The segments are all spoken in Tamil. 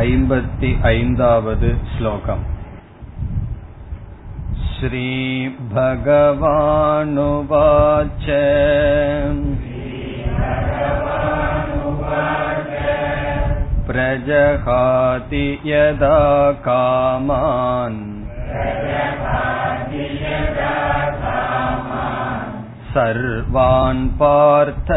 ऐम्पतिवद् श्लोकम् श्रीभगवानुवाच प्रजहाति यदा कामान् सर्वान् पार्थमनोगतान्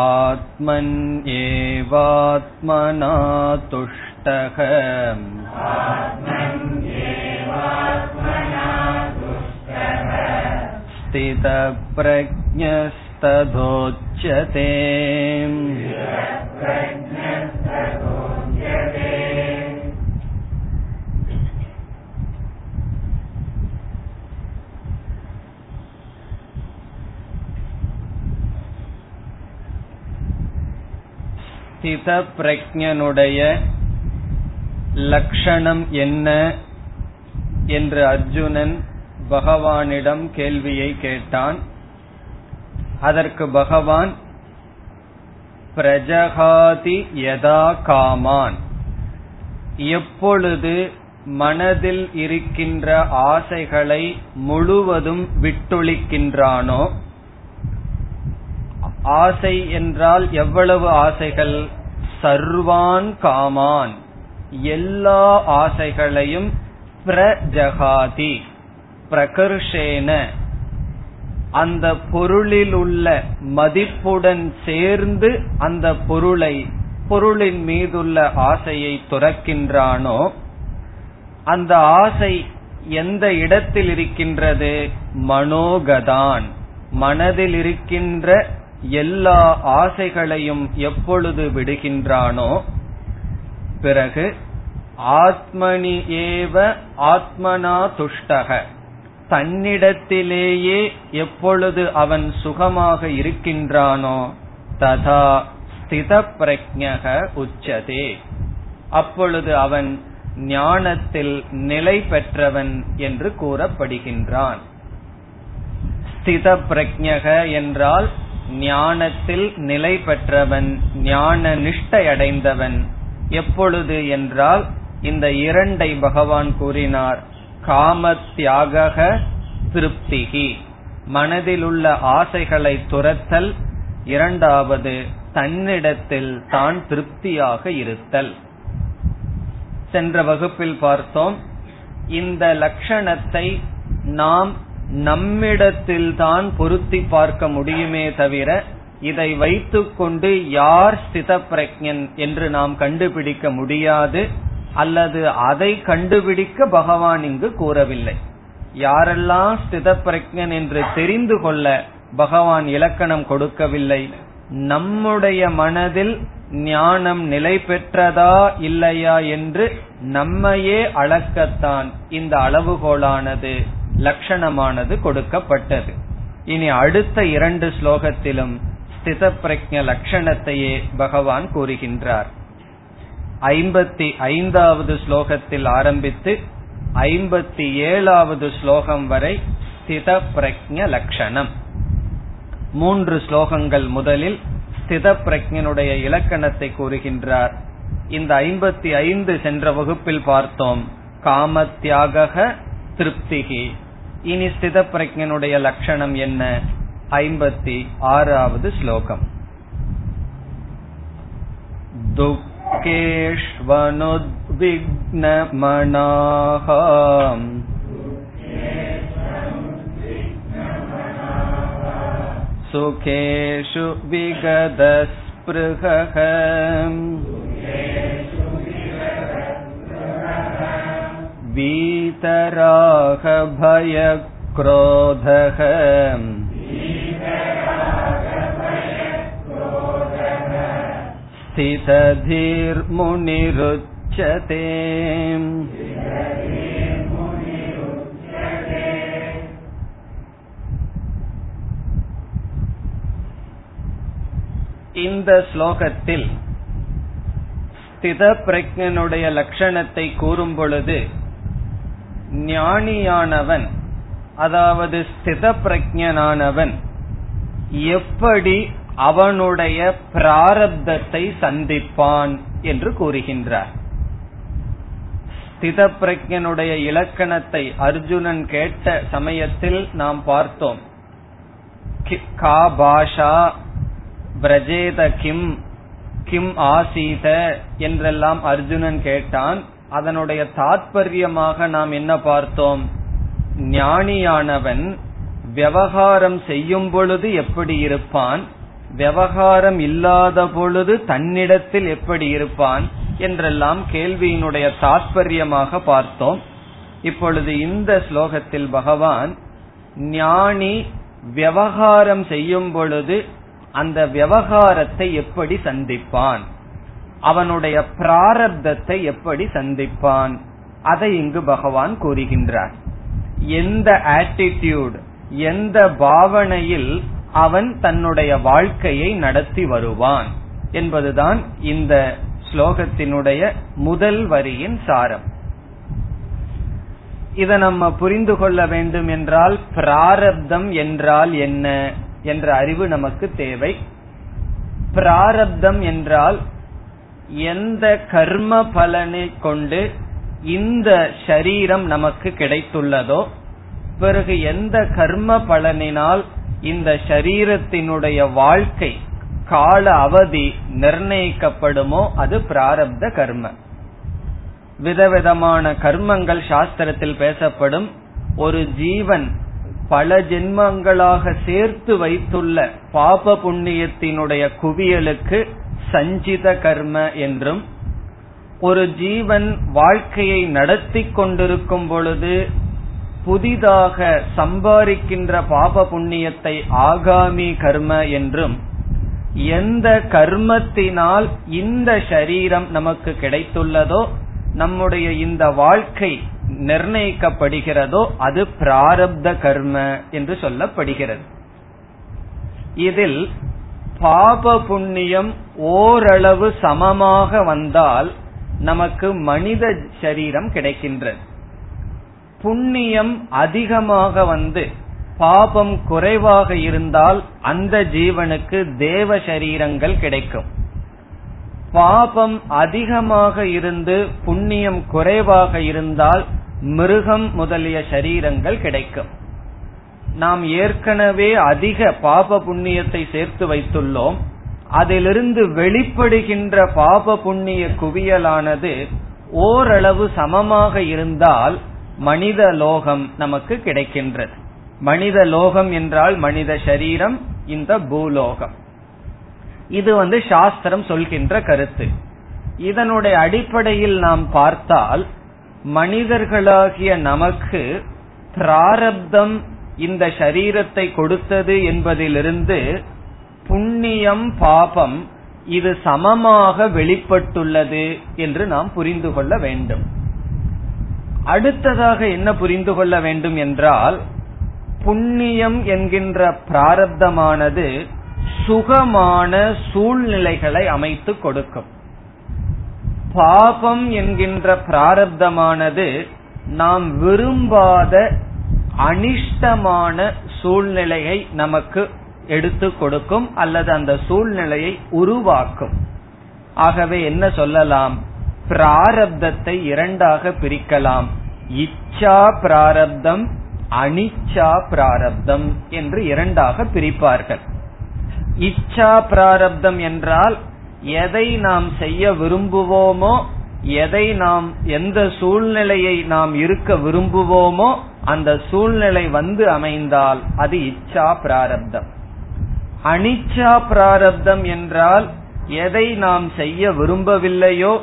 आत्मन्येवात्मना तुष्टः स्थितप्रज्ञस्तथोच्यते ஸ்தித பிரஜனுடைய லட்சணம் என்ன என்று அர்ஜுனன் பகவானிடம் கேள்வியை கேட்டான். அதற்கு பகவான் பிரஜகாதி யதா காமான். எப்பொழுது மனதில் இருக்கின்ற ஆசைகளை முழுவதும் விட்டொழிக்கின்றானோ ஆசை என்றால் எவ்வளவு ஆசைகள்? சர்வான் காமான். எல்லா ஆசைகளையும் பிரஜகாதி பிரகர்ஷேன. அந்த பொருளில் உள்ள மதிப்புடன் சேர்ந்து அந்த பொருளை பொருளின் மீதுள்ள ஆசையை துறக்கின்றானோ அந்த ஆசை எந்த இடத்தில் இருக்கின்றது மனோகதான். மனதில் இருக்கின்ற எல்லா ஆசைகளையும் எப்பொழுது விடுகின்றானோ பிறகு ஆத்மனி ஏவ ஆத்மனா துஷ்டக. தன்னிடத்திலேயே எப்பொழுது அவன் சுகமாக இருக்கின்றானோ ததா ஸ்தித பிரஜக உச்சதே. அப்பொழுது அவன் ஞானத்தில் நிலை பெற்றவன் என்று கூறப்படுகின்றான். ஸ்தித பிரஜக என்றால் ஞானத்தில் நிலை பெற்றவன் ஞான நிஷ்டை அடைந்தவன். எப்பொழுது என்றால் இந்த இரண்டை பகவான் கூறினார். காம தியாக திருப்திகி. மனதில் உள்ள ஆசைகளை துரத்தல். இரண்டாவது தன்னிடத்தில் தான் திருப்தியாக இருத்தல். சென்ற வகுப்பில் பார்த்தோம் இந்த லட்சணத்தை நாம் நம்மிடத்தில் தான் பொருத்தி பார்க்க முடியுமே தவிர இதை வைத்துக்கொண்டு யார் ஸ்தித பிரஜன் என்று நாம் கண்டுபிடிக்க முடியாது அல்லது அதை கண்டுபிடிக்க பகவான் இங்கு கூறவில்லை. யாரெல்லாம் ஸ்தித பிரஜன் என்று தெரிந்து கொள்ள பகவான் இலக்கணம் கொடுக்கவில்லை நம்முடைய மனதில் ஞானம் நிலை பெற்றதா இல்லையா என்று நம்மையே அளக்கத்தான் இந்த அளவுகோலானது. லட்சணமானது கொடுக்கப்பட்டது. இனி அடுத்த இரண்டு ஸ்லோகத்திலும் ஸ்தித பிரஜ லட்சணத்தையே பகவான் கூறுகின்றார். ஐம்பத்தி ஐந்தாவது ஸ்லோகத்தில் ஆரம்பித்து ஐம்பத்தி ஏழாவது ஸ்லோகம் வரை ஸ்தித பிரஜ லட்சணம். மூன்று ஸ்லோகங்கள் முதலில் ஸ்தித பிரஜனுடைய இலக்கணத்தை கூறுகின்றார். இந்த ஐம்பத்தி ஐந்து சென்ற வகுப்பில் பார்த்தோம் காமத்தியாக திருப்திகி இனி ஸ்தித பிரஜனுடைய லட்சணம் என்ன ஐம்பத்தி ஆறாவது ஸ்லோகம் दुःखेष्वनुद्विग्नमनाः सुखेषु विगतस्पृहः वीतरागभयक्रोधः स्थितधीर्मुनिरुच्यते இந்த ஸ்லோகத்தில் ஸ்தித பிரஜனுடைய லட்சணத்தை கூறும் பொழுது ஞானியானவன் அதாவது ஸ்தித பிரஜனானவன் எப்படி அவனுடைய பிராரப்தத்தை சந்திப்பான் என்று கூறுகின்றார். ஸ்தித பிரஜனுடைய இலக்கணத்தை அர்ஜுனன் கேட்ட சமயத்தில் நாம் பார்த்தோம். கா பாஷா பிரஜேத கிம் கிம் ஆசீத என்றெல்லாம் அர்ஜுனன் கேட்டான். அதனுடைய தாத்பரியமாக நாம் என்ன பார்த்தோம்? ஞானியானவன் விவகாரம் செய்யும் பொழுது எப்படி இருப்பான்? விவகாரம் இல்லாத பொழுது தன்னிடத்தில் எப்படி இருப்பான்? என்றெல்லாம் கேள்வியினுடைய தாத்பரியமாக பார்த்தோம். இப்பொழுது இந்த ஸ்லோகத்தில் பகவான் ஞானி விவகாரம் செய்யும் பொழுது அந்த விவகாரத்தை எப்படி சந்திப்பான்? அவனுடைய பிராரப்தத்தை எப்படி சந்திப்பான்? அதை இங்கு பகவான் கூறுகின்றார். எந்த ஆட்டிடியூட் எந்த பாவனையில் அவன் தன்னுடைய வாழ்க்கையை நடத்தி வருவான்? என்பதுதான் இந்த ஸ்லோகத்தினுடைய முதல் வரியின் சாரம். இதை நம்ம புரிந்து கொள்ள வேண்டும் என்றால் பிராரப்தம் என்றால் என்ன? என்ற அறிவு நமக்கு தேவை. பிராரப்தம் என்றால் எந்த கர்ம பலனை கொண்டு இந்த சரீரம் நமக்கு கிடைத்துள்ளதோ பிறகு எந்த கர்ம பலனினால் இந்த சரீரத்தினுடைய வாழ்க்கை கால அவதி நிர்ணயிக்கப்படுமோ அது பிராரப்த கர்ம. விதவிதமான கர்மங்கள் சாஸ்திரத்தில் பேசப்படும். ஒரு ஜீவன் பல ஜென்மங்களாக சேர்த்து வைத்துள்ள பாப புண்ணியத்தினுடைய குவியலுக்கு சஞ்சித கர்ம என்றும் ஒரு ஜீவன் வாழ்க்கையை நடத்தி கொண்டிருக்கும் பொழுது புதிதாக சம்பாதிக்கின்ற பாப புண்ணியத்தை ஆகாமி கர்ம என்றும் எந்த கர்மத்தினால் இந்த சரீரம் நமக்கு கிடைத்துள்ளதோ நம்முடைய இந்த வாழ்க்கை நிர்ணயிக்கப்படுகிறதோ அது பிராரப்த கர்ம என்று சொல்லப்படுகிறது. இதில் பாப புண்ணியம் ஓரளவு சமமாக வந்தால் நமக்கு மனித சரீரம் கிடைக்கின்றது. புண்ணியம் அதிகமாக வந்து பாபம் குறைவாக இருந்தால் அந்த ஜீவனுக்கு தேவ சரீரங்கள் கிடைக்கும். பாபம் அதிகமாக இருந்து புண்ணியம் குறைவாக இருந்தால் மிருகம் முதலிய சரீரங்கள் கிடைக்கும். நாம் ஏற்கனவே அதிக பாப புண்ணியத்தை சேர்த்து வைத்துள்ளோம். அதிலிருந்து வெளிப்படுகின்ற பாப புண்ணிய குவியலானது ஓரளவு சமமாக இருந்தால் மனித லோகம் நமக்கு கிடைக்கின்றது. மனித லோகம் என்றால் மனித சரீரம் இந்த பூலோகம். இது வந்து சாஸ்திரம் சொல்கின்ற கருத்து. இதனுடைய அடிப்படையில் நாம் பார்த்தால் மனிதர்களாகிய நமக்கு பிராரப்தம் இந்த சரீரத்தை கொடுத்தது என்பதிலிருந்து புண்ணியம் பாபம் இது சமமாக வெளிப்பட்டுள்ளது என்று நாம் புரிந்து கொள்ள வேண்டும். அடுத்ததாக என்ன புரிந்து கொள்ள வேண்டும் என்றால் புண்ணியம் என்கின்ற பிராரப்தமானது சுகமான சூழ்நிலைகளை அமைத்து கொடுக்கும். பாபம் என்கின்ற பிராரப்தமானது நாம் விரும்பாத அனிஷ்டமான சூழ்நிலையை நமக்கு எடுத்து கொடுக்கும் அல்லது அந்த சூழ்நிலையை உருவாக்கும். ஆகவே என்ன சொல்லலாம்? பிராரப்தத்தை இரண்டாக பிரிக்கலாம். இச்சா பிராரப்தம் அனிச்சா பிராரப்தம் என்று இரண்டாக பிரிப்பார்கள். இச்சா பிராரப்தம் என்றால் எதை நாம் செய்ய விரும்புவோமோ எதை நாம் எந்த சூழ்நிலையை நாம் இருக்க விரும்புவோமோ அந்த சூழ்நிலை வந்து அமைந்தால் அது இச்சா பிராரப்தம். அனிச்சா பிராரப்தம் என்றால் எதை நாம் செய்ய விரும்பவில்லையோ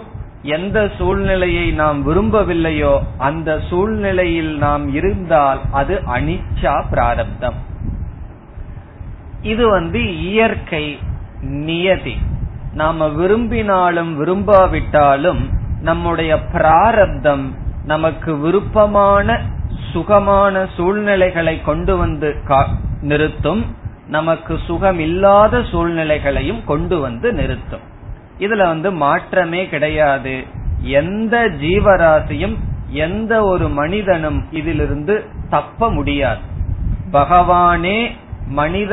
எந்த சூழ்நிலையை நாம் விரும்பவில்லையோ அந்த சூழ்நிலையில் நாம் இருந்தால் அது அனிச்சா பிராரப்தம். இது வந்து இயற்கை நியதி. நாம விரும்பினாலும் விரும்பாவிட்டாலும் நம்முடைய பிராரப்தம் நமக்கு விருப்பமான சுகமான சூழ்நிலைகளை கொண்டு வந்து நிறுத்தும். நமக்கு சுகம் இல்லாத சூழ்நிலைகளையும் கொண்டு வந்து நிறுத்தும். இதுல வந்து மாற்றமே கிடையாது. எந்த ஜீவராசியும் எந்த ஒரு மனிதனும் இதிலிருந்து தப்ப முடியாது. பகவானே மனித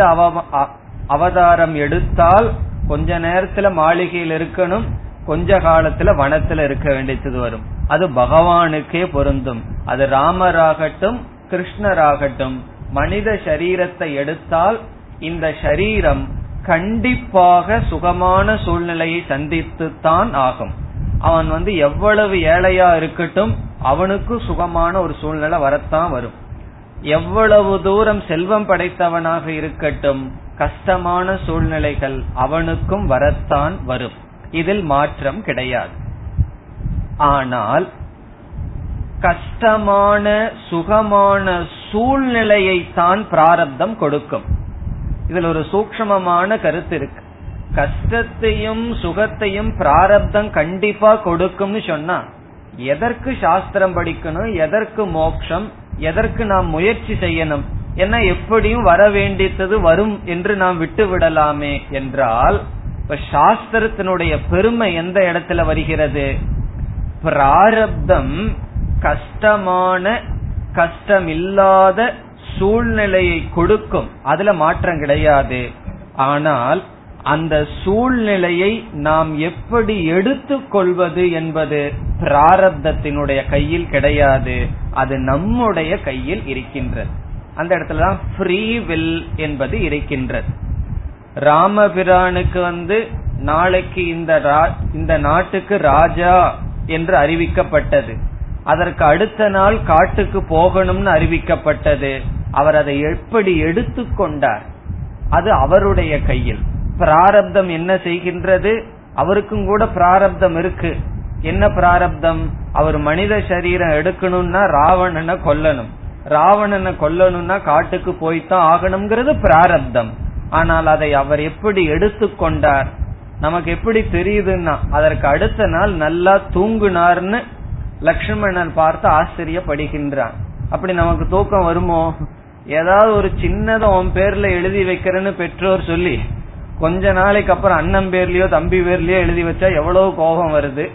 அவதாரம் எடுத்தால் கொஞ்ச நேரத்துல மாளிகையில் இருக்கணும். கொஞ்ச காலத்துல வனத்துல இருக்க வேண்டியது வரும். அது பகவானுக்கே பொருந்தும். அது ராமராகட்டும் கிருஷ்ணராகட்டும் மனித சரீரத்தை எடுத்தால் இந்த சரீரம் கண்டிப்பாக சுகமான சூழ்நிலையை சந்தித்துத்தான் ஆகும். அவன் வந்து எவ்வளவு ஏழையா இருக்கட்டும் அவனுக்கு சுகமான ஒரு சூழ்நிலை வரத்தான் வரும். எவ்வளவு தூரம் செல்வம் படைத்தவனாக இருக்கட்டும் கஷ்டமான சூழ்நிலைகள் அவனுக்கும் வரத்தான் வரும். இதில் மாற்றம் கிடையாது. ஆனால் கஷ்டமான சுகமான சூழ்நிலையை தான் பிராரப்தம் கொடுக்கும். இதுல ஒரு சூக்மமான கருத்து இருக்கு. கஷ்டத்தையும் சுகத்தையும் பிராரப்தம் கண்டிப்பா கொடுக்கும்னு சொன்னா எதற்கு சாஸ்திரம் படிக்கணும்? எதற்கு மோக்ஷம்? எதற்கு நாம் முயற்சி செய்யணும்? என்ன எப்படியும் வர வேண்டியது வரும் என்று நாம் விட்டு விடலாமே என்றால் இப்ப சாஸ்திரத்தினுடைய பெருமை எந்த இடத்துல வருகிறது? பிராரப்தம் கஷ்டமான கஷ்டம் இல்லாத சூழ்நிலையை கொடுக்கும். அதுல மாற்றம் கிடையாது. ஆனால் அந்த சூழ்நிலையை நாம் எப்படி எடுத்துக்கொள்வது என்பது பிராரப்தத்தினுடைய கையில் கிடையாது. அது நம்முடைய கையில் இருக்கின்றது. அந்த இடத்துலதான் ஃப்ரீ வில் என்பது இருக்கின்றது. ராமபிரானுக்கு வந்து நாளைக்கு இந்த இந்த நாட்டுக்கு ராஜா என்று அறிவிக்கப்பட்டது. அதற்கு அடுத்த நாள் காட்டுக்கு போகணும்னு அறிவிக்கப்பட்டது. அவர் அதை எப்படி எடுத்துக்கொண்டார் அது அவருடைய கையில். பிராரப்தம் என்ன செய்கின்றது? அவருக்கும் கூட பிராரப்தம் இருக்கு. என்ன பிராரப்தம்? அவர் மனித சரீரம் எடுக்கணும்னா ராவணனை கொல்லணும். ராவணனை கொல்லணும்னா காட்டுக்கு போய்தான் ஆகணுங்கிறது பிராரப்தம். ஆனால் அதை அவர் எப்படி எடுத்துக்கொண்டார்? நமக்கு எப்படி தெரியுதுன்னா அதற்கு அடுத்த நாள் நல்லா தூங்குனார்னு லக்ஷ்மணன் பார்த்து ஆச்சரியப்படுகின்றான். அப்படி நமக்கு தூக்கம் வருமோ? ஏதாவது ஒரு சின்னதை உன் பேர்ல எழுதி வைக்கிறேன்னு பெற்றோர் சொல்லி கொஞ்ச நாளைக்கு அப்புறம் அண்ணன் பேர்லயோ தம்பி பேர்லயோ எழுதி வச்சா எவ்வளவு கோபம் வருது?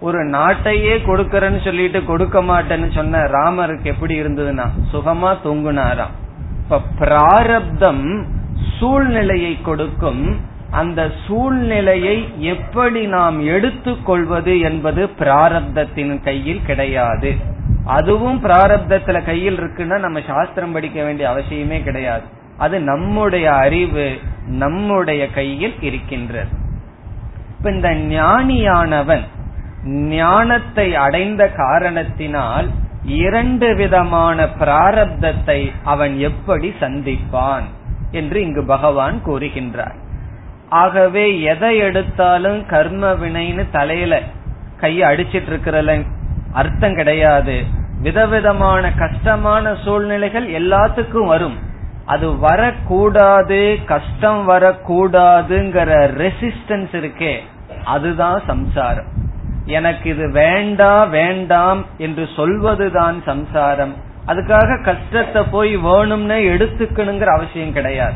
ஒரு நாட்டையே கொடுக்கறன்னு சொல்லிட்டு கொடுக்க மாட்டேன்னு சொன்ன ராமருக்கு எப்படி இருந்ததுன்னா சுகமா தூங்குனாராம். இப்ப பிராரப்தம் சூழ்நிலையை கொடுக்கும். அந்த சூழ்நிலையை எப்படி நாம் எடுத்துக்கொள்வது என்பது பிராரப்தத்தின் கையில் கிடையாது. அதுவும் பிராரப்தத்துல கையில் இருக்குன்னா நம்ம சாஸ்திரம் படிக்க வேண்டிய அவசியமே கிடையாது. அது நம்முடைய அறிவு நம்முடைய கையில் இருக்கின்றது. இப்ப இந்த ஞானியானவன் ஞானத்தை அடைந்த காரணத்தினால் இரண்டு விதமான பிராரப்தத்தை அவன் எப்படி சந்திப்பான்? என்று இங்கு பகவான் கூறுகின்றார். ஆகவே எதை எடுத்தாலும் கர்ம வினைன்னு தலையில கைய அடிச்சிட்டு இருக்கிறல அர்த்தம் கிடையாது. விதவிதமான கஷ்டமான சூழ்நிலைகள் எல்லாத்துக்கும் வரும். அது வரக்கூடாது கஷ்டம் வரக்கூடாதுங்கிற ரெசிஸ்டன்ஸ் இருக்கே அதுதான் சம்சாரம். எனக்கு இது வேண்டாம் வேண்டாம் என்று சொல்வதுதான் சம்சாரம். அதுக்காக கஷ்டத்தை போய் வேணும்னு எடுத்துக்கணுங்கிற அவசியம் கிடையாது.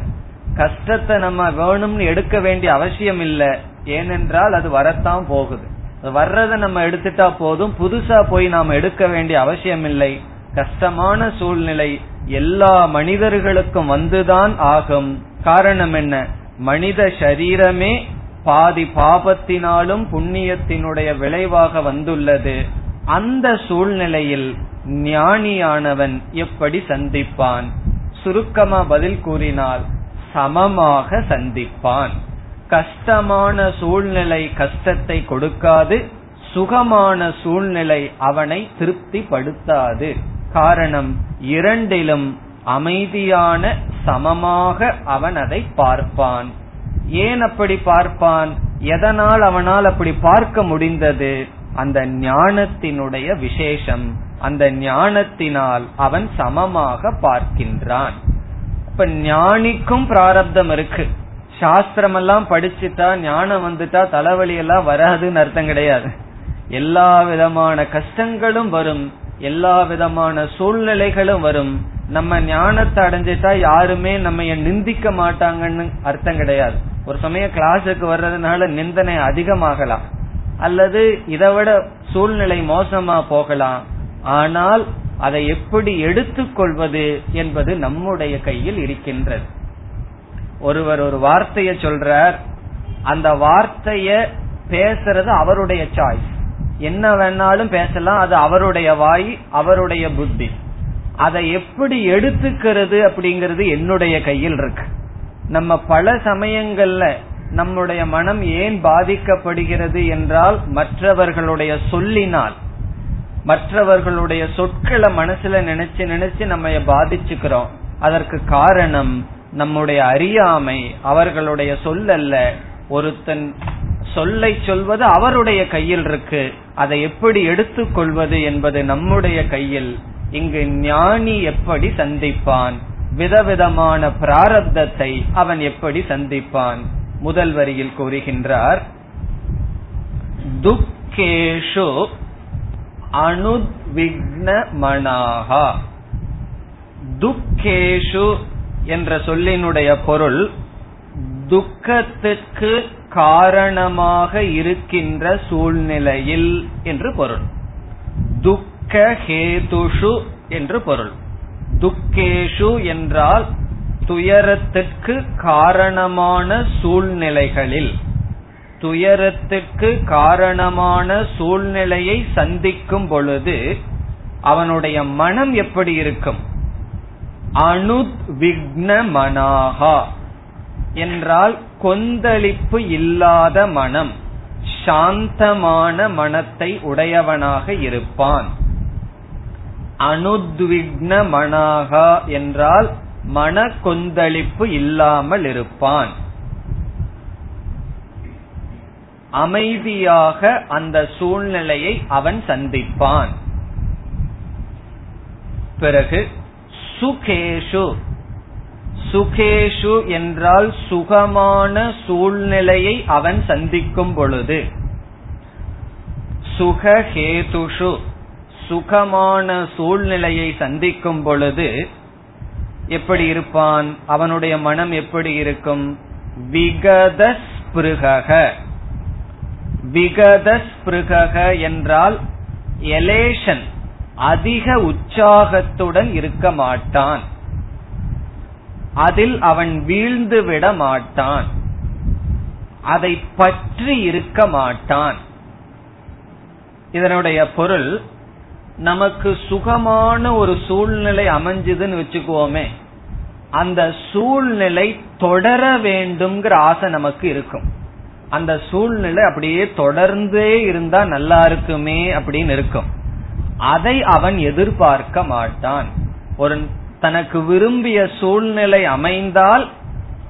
கஷ்டத்தை நம்ம வேணும்னு எடுக்க வேண்டிய அவசியம் இல்ல. ஏனென்றால் அது வரத்தான் போகுது. வர்றத நம்ம எடுத்துட்டா போதும். புதுசா போய் நாம் எடுக்க வேண்டிய அவசியம் இல்லை. கஷ்டமான சூழ்நிலை எல்லா மனிதர்களுக்கும் வந்துதான் ஆகும். காரணம் என்ன? மனித சரீரமே பாதி பாபத்தினாலும் புண்ணியத்தினுடைய விளைவாக வந்துள்ளது. அந்த சூழ்நிலையில் ஞானியானவன் எப்படி சந்திப்பான்? சுருக்கமா பதில் கூறினால் சமமாக சந்திப்பான். கஷ்டமான சூழ்நிலை கஷ்டத்தை கொடுக்காது சுகமான சூழ்நிலை அவனை திருப்திப்படுத்தாது. காரணம் இரண்டிலும் அமைதியான சமமாக அவன் அதை பார்ப்பான். ஏன் அப்படி பார்ப்பான்? எதனால் அவனால் அப்படி பார்க்க முடிந்தது? அந்த ஞானத்தினுடைய விசேஷம். அந்த ஞானத்தினால் அவன் சமமாக பார்க்கின்றான். இப்ப ஞானிக்கும் பிராரப்தம் இருக்கு. சாஸ்திரம் எல்லாம் படிச்சுட்டா ஞானம் வந்துட்டா தலைவலி எல்லாம் வராதுன்னு அர்த்தம் கிடையாது. எல்லா விதமான கஷ்டங்களும் வரும். எல்லா விதமான சூழ்நிலைகளும் வரும். நம்ம ஞானத்தை அடைஞ்சிட்டா யாருமே நம்ம நிந்திக்க மாட்டாங்கன்னு அர்த்தம் கிடையாது. ஒரு சமயம் கிளாஸுக்கு வர்றதுனால நிந்தனை அதிகமாகலாம். அல்லது இதை விட சூழ்நிலை மோசமா போகலாம். ஆனால் அதை எப்படி எடுத்துக்கொள்வது என்பது நம்முடைய கையில் இருக்கின்றது. ஒருவர் ஒரு வார்த்தையை சொல்றார் அந்த வார்த்தைய பேசுறது அவருடைய சாய்ஸ் என்ன வேணாலும் பேசலாம் அது அவருடைய வாய் அவருடைய புத்தி. அதை எப்படி எடுத்துக்கிறது அப்படிங்கிறது என்னுடைய கையில் இருக்கு. நம்ம பல சமயங்கள்ல நம்முடைய மனம் ஏன் பாதிக்கப்படுகிறது என்றால் மற்றவர்களுடைய சொல்லினால். மற்றவர்களுடைய சொற்களை மனசுல நினைச்சு நினைச்சு நம்ம பாதிச்சுக்கிறோம். அதற்கு காரணம் நம்முடைய அறியாமை அவர்களுடைய சொல்லல்ல. ஒருத்தன் சொல்லை சொல்வது அவருடைய கையில் இருக்கு. அதை எப்படி எடுத்துக்கொள்வது என்பது நம்முடைய கையில். இங்கு ஞானி எப்படி சந்திப்பான்? விதவிதமான பிராரப்தத்தை அவன் எப்படி சந்திப்பான்? முதல் வரியில் கூறுகின்றார் துக்கேஷு அனுத்விக்ன மனாகா துக்கேஷு என்ற சொல்லினுடைய பொருள் துக்கத்துக்கு காரணமாக இருக்கின்ற சூழ்நிலையில் என்று பொருள். துக்க ஹேதுஷு என்று பொருள். துக்கேஷு என்றால் துயரத்திற்கு காரணமான சூழ்நிலைகளில். துயரத்துக்கு காரணமான சூழ்நிலையை சந்திக்கும் பொழுது அவனுடைய மனம் எப்படி இருக்கும்? அனுவிக்ன மனாகா என்றால் கொந்தளிப்பு இல்லாத மனம் சாந்தமான மனத்தை உடையவனாக இருப்பான். அனுத்விக்ன மனாகா என்றால் மன கொந்தளிப்பு இல்லாமல் இருப்பான். அமைதியாக அந்த சூழ்நிலையை அவன் சந்திப்பான். பிறகு சுகேஷு. சுகேஷு என்றால் சுகமான சூழ்நிலையை அவன் சந்திக்கும் பொழுது. சுகஹேதுஷு. சுகமான சூழ்நிலையை சந்திக்கும் பொழுது எப்படி இருப்பான்? அவனுடைய மனம் எப்படி இருக்கும்? விகத ஸ்பிருகக. விகத ஸ்பிருகக என்றால் எலேஷன் அதிக உற்சாகத்துடன் இருக்க மாட்டான். அதில் அவன் வீழ்ந்து விட மாட்டான். அதை பற்றி இருக்க மாட்டான். இதனுடைய பொருள் நமக்கு சுகமான ஒரு சூழ்நிலை அமைஞ்சுதுன்னு வச்சுக்குவோமே அந்த சூழ்நிலை தொடர வேண்டும்ங்கிற ஆசை நமக்கு இருக்கும். அந்த சூழ்நிலை அப்படியே தொடர்ந்தே இருந்தா நல்லா இருக்குமே அப்படின்னு இருக்கும். அதை அவன் எதிர்பார்க்க மாட்டான். ஒரு தனக்கு விரும்பிய சூழ்நிலை அமைந்தால்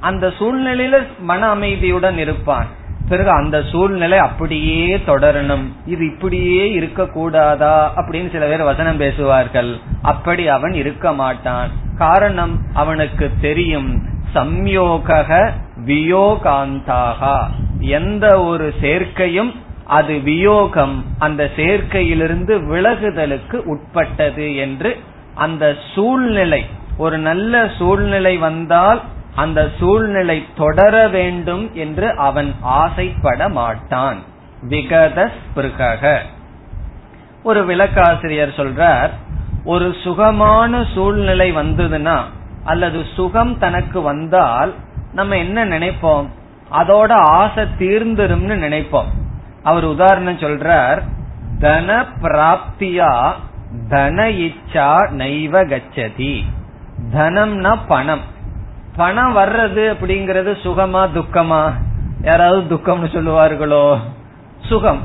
அந்த சூழ்நிலையில மன அமைதியுடன் இருப்பான். பிறகு அந்த சூழ்நிலை அப்படியே தொடரணும். இது இப்படியே இருக்க கூடாதா அப்படின்னு சில பேர் வசனம் பேசுவார்கள். அப்படி அவன் இருக்க மாட்டான். காரணம் அவனுக்கு தெரியும். சம்யோக வியோகாந்தாக. எந்த ஒரு சேர்க்கையும் அது வியோகம். அந்த சேர்க்கையிலிருந்து விலகுதலுக்கு உட்பட்டது என்று அந்த சூழ்நிலை. ஒரு நல்ல சூழ்நிலை வந்தால் அந்த சூழ்நிலை தொடர வேண்டும் என்று அவன் ஆசைப்பட மாட்டான். விகத ஸ்பிருகக. ஒரு விளக்காசிரியர் சொல்றார் ஒரு சுகமான சூழ்நிலை வந்ததுன்னா அல்லது சுகம் தனக்கு வந்தால் நம்ம என்ன நினைப்போம்? அதோட ஆசை தீர்ந்துரும்னு நினைப்போம். அவர் உதாரணம் சொல்றார் தன பிராப்தியா தன இச்சா நைவ கச்சதி. தனம்னா பணம். பணம் வர்றது அப்படிங்கறது சுகமா துக்கமா? யாராவது துக்கம்னு சொல்லுவார்களோ? சுகம்.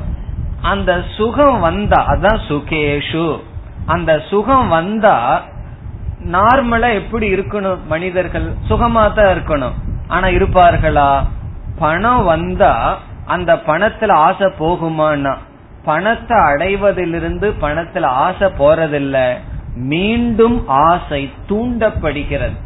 அந்த சுகம் வந்தா அதான் சுகேஷு. அந்த சுகம் வந்தா நார்மலா எப்படி இருக்கணும் மனிதர்கள்? சுகமா தான் இருக்கணும். ஆனா இருப்பார்களா? பணம் வந்தா அந்த பணத்துல ஆசை போகுமான்னா? பணத்தை அடைவதிலிருந்து பணத்துல ஆசை போறதில்ல. மீண்டும் ஆசை தூண்டப்படுகிறது.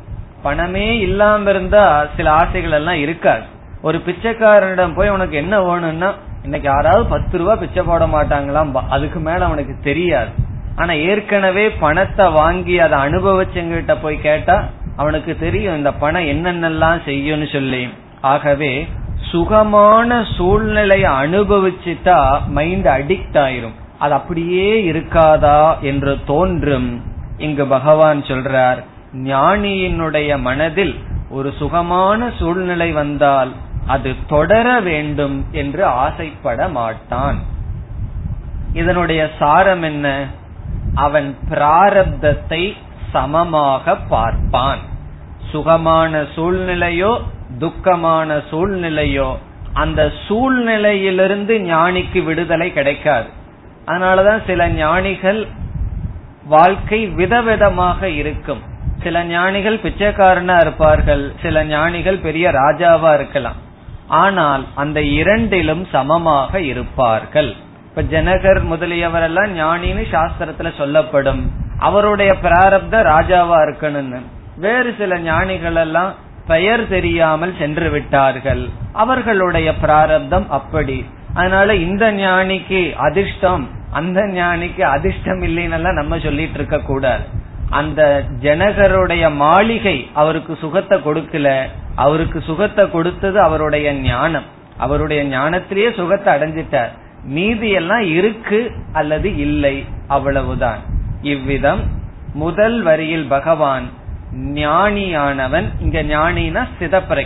பணமே இல்லாம இருந்தா சில ஆசைகள் எல்லாம் இருக்காது. ஒரு பிச்சைக்காரனிடம் போய் உனக்கு என்ன வேணும்னா இன்னைக்கு யாராவது பத்து ரூபா பிச்சை போட மாட்டாங்களாம் அதுக்கு மேல அவனுக்கு தெரியாது. ஆனா ஏற்கனவே பணத்தை வாங்கி அதை அனுபவிச்சவங்கிட்ட போய் கேட்டா அவனுக்கு தெரியும் இந்த பணம் என்னென்னலாம் செய்யும்னு சொல்லி. ஆகவே சுகமான சூழ்நிலையை அனுபவிச்சுட்டா மைண்ட் அடிக்ட் ஆயிரும். அது அப்படியே இருக்காதா என்று தோன்றும். இங்கு பகவான் சொல்றார் ஞானியினுடைய மனதில் ஒரு சுகமான சூழ்நிலை வந்தால் அது தொடர வேண்டும் என்று ஆசைப்பட மாட்டான். இதனுடைய சாரம் என்ன? அவன் பிராரப்தத்தை சமமாக பார்ப்பான். சுகமான சூழ்நிலையோ துக்கமான சூழ்நிலையோ அந்த சூழ்நிலையிலிருந்து ஞானிக்கு விடுதலை கிடைக்காது. அதனாலதான் சில ஞானிகள் வாழ்க்கை விதவிதமாக இருக்கும். சில ஞானிகள் பிச்சைக்காரனா இருப்பார்கள் சில ஞானிகள் பெரிய ராஜாவா இருக்கலாம். ஆனால் அந்த இரண்டிலும் சமமாக இருப்பார்கள். இப்ப ஜனகர் முதலியவரெல்லாம் ஞானின்னு சாஸ்திரத்துல சொல்லப்படும். அவருடைய பிராரப்த ராஜாவா இருக்கணும்னு. வேறு சில ஞானிகள் எல்லாம் பெயர் தெரியாமல் சென்று விட்டார்கள். அவர்களுடைய பிராரப்தம் அப்படி. அதனால இந்த ஞானிக்கு அதிர்ஷ்டம் அந்த ஞானிக்கு அதிர்ஷ்டம் இல்லைன்னு நம்ம சொல்லிட்டு இருக்க கூடாது. அந்த ஜனகருடைய மாளிகை அவருக்கு சுகத்தை கொடுக்கல. அவருக்கு சுகத்தை கொடுத்தது அவருடைய ஞானம். அவருடைய ஞானத்திலேயே சுகத்தை அடைஞ்சிட்டார். மீதி எல்லாம் இருக்கு அல்லது இல்லை அவ்வளவுதான். இவ்விதம் முதல் வரியில் பகவான் ஞானியானவன் இங்க ஞானினா ஸ்தித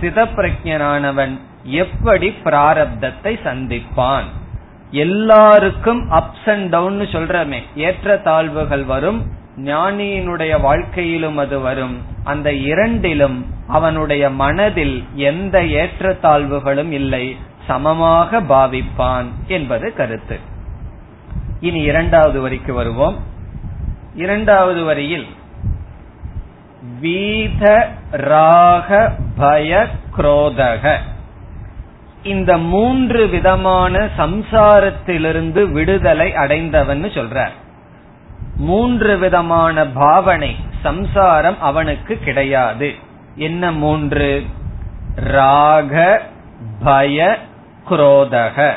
பிரஜன் எப்படி பிராரப்தத்தை சந்திப்பான்? எல்லாருக்கும் அப்ஸ் அண்ட் டவுன் சொல்றமே. ஏற்ற தாழ்வுகள் வரும் ஞானியினுடைய வாழ்க்கையிலும் அது வரும். அந்த இரண்டிலும் அவனுடைய மனதில் எந்த ஏற்றத்தாழ்வுகளும் இல்லை. சமமாக பாவிப்பான் என்பது கருத்து. இனி இரண்டாவது வரிக்கு வருவோம். இரண்டாவது வரியில் வீத ராக பய குரோதக. இந்த மூன்று விதமான சம்சாரத்திலிருந்து விடுதலை அடைந்தவன் சொல்றார். மூன்று விதமான பாவனை சம்சாரம் அவனுக்கு கிடையாது. என்ன மூன்று? ராக பய குரோதக.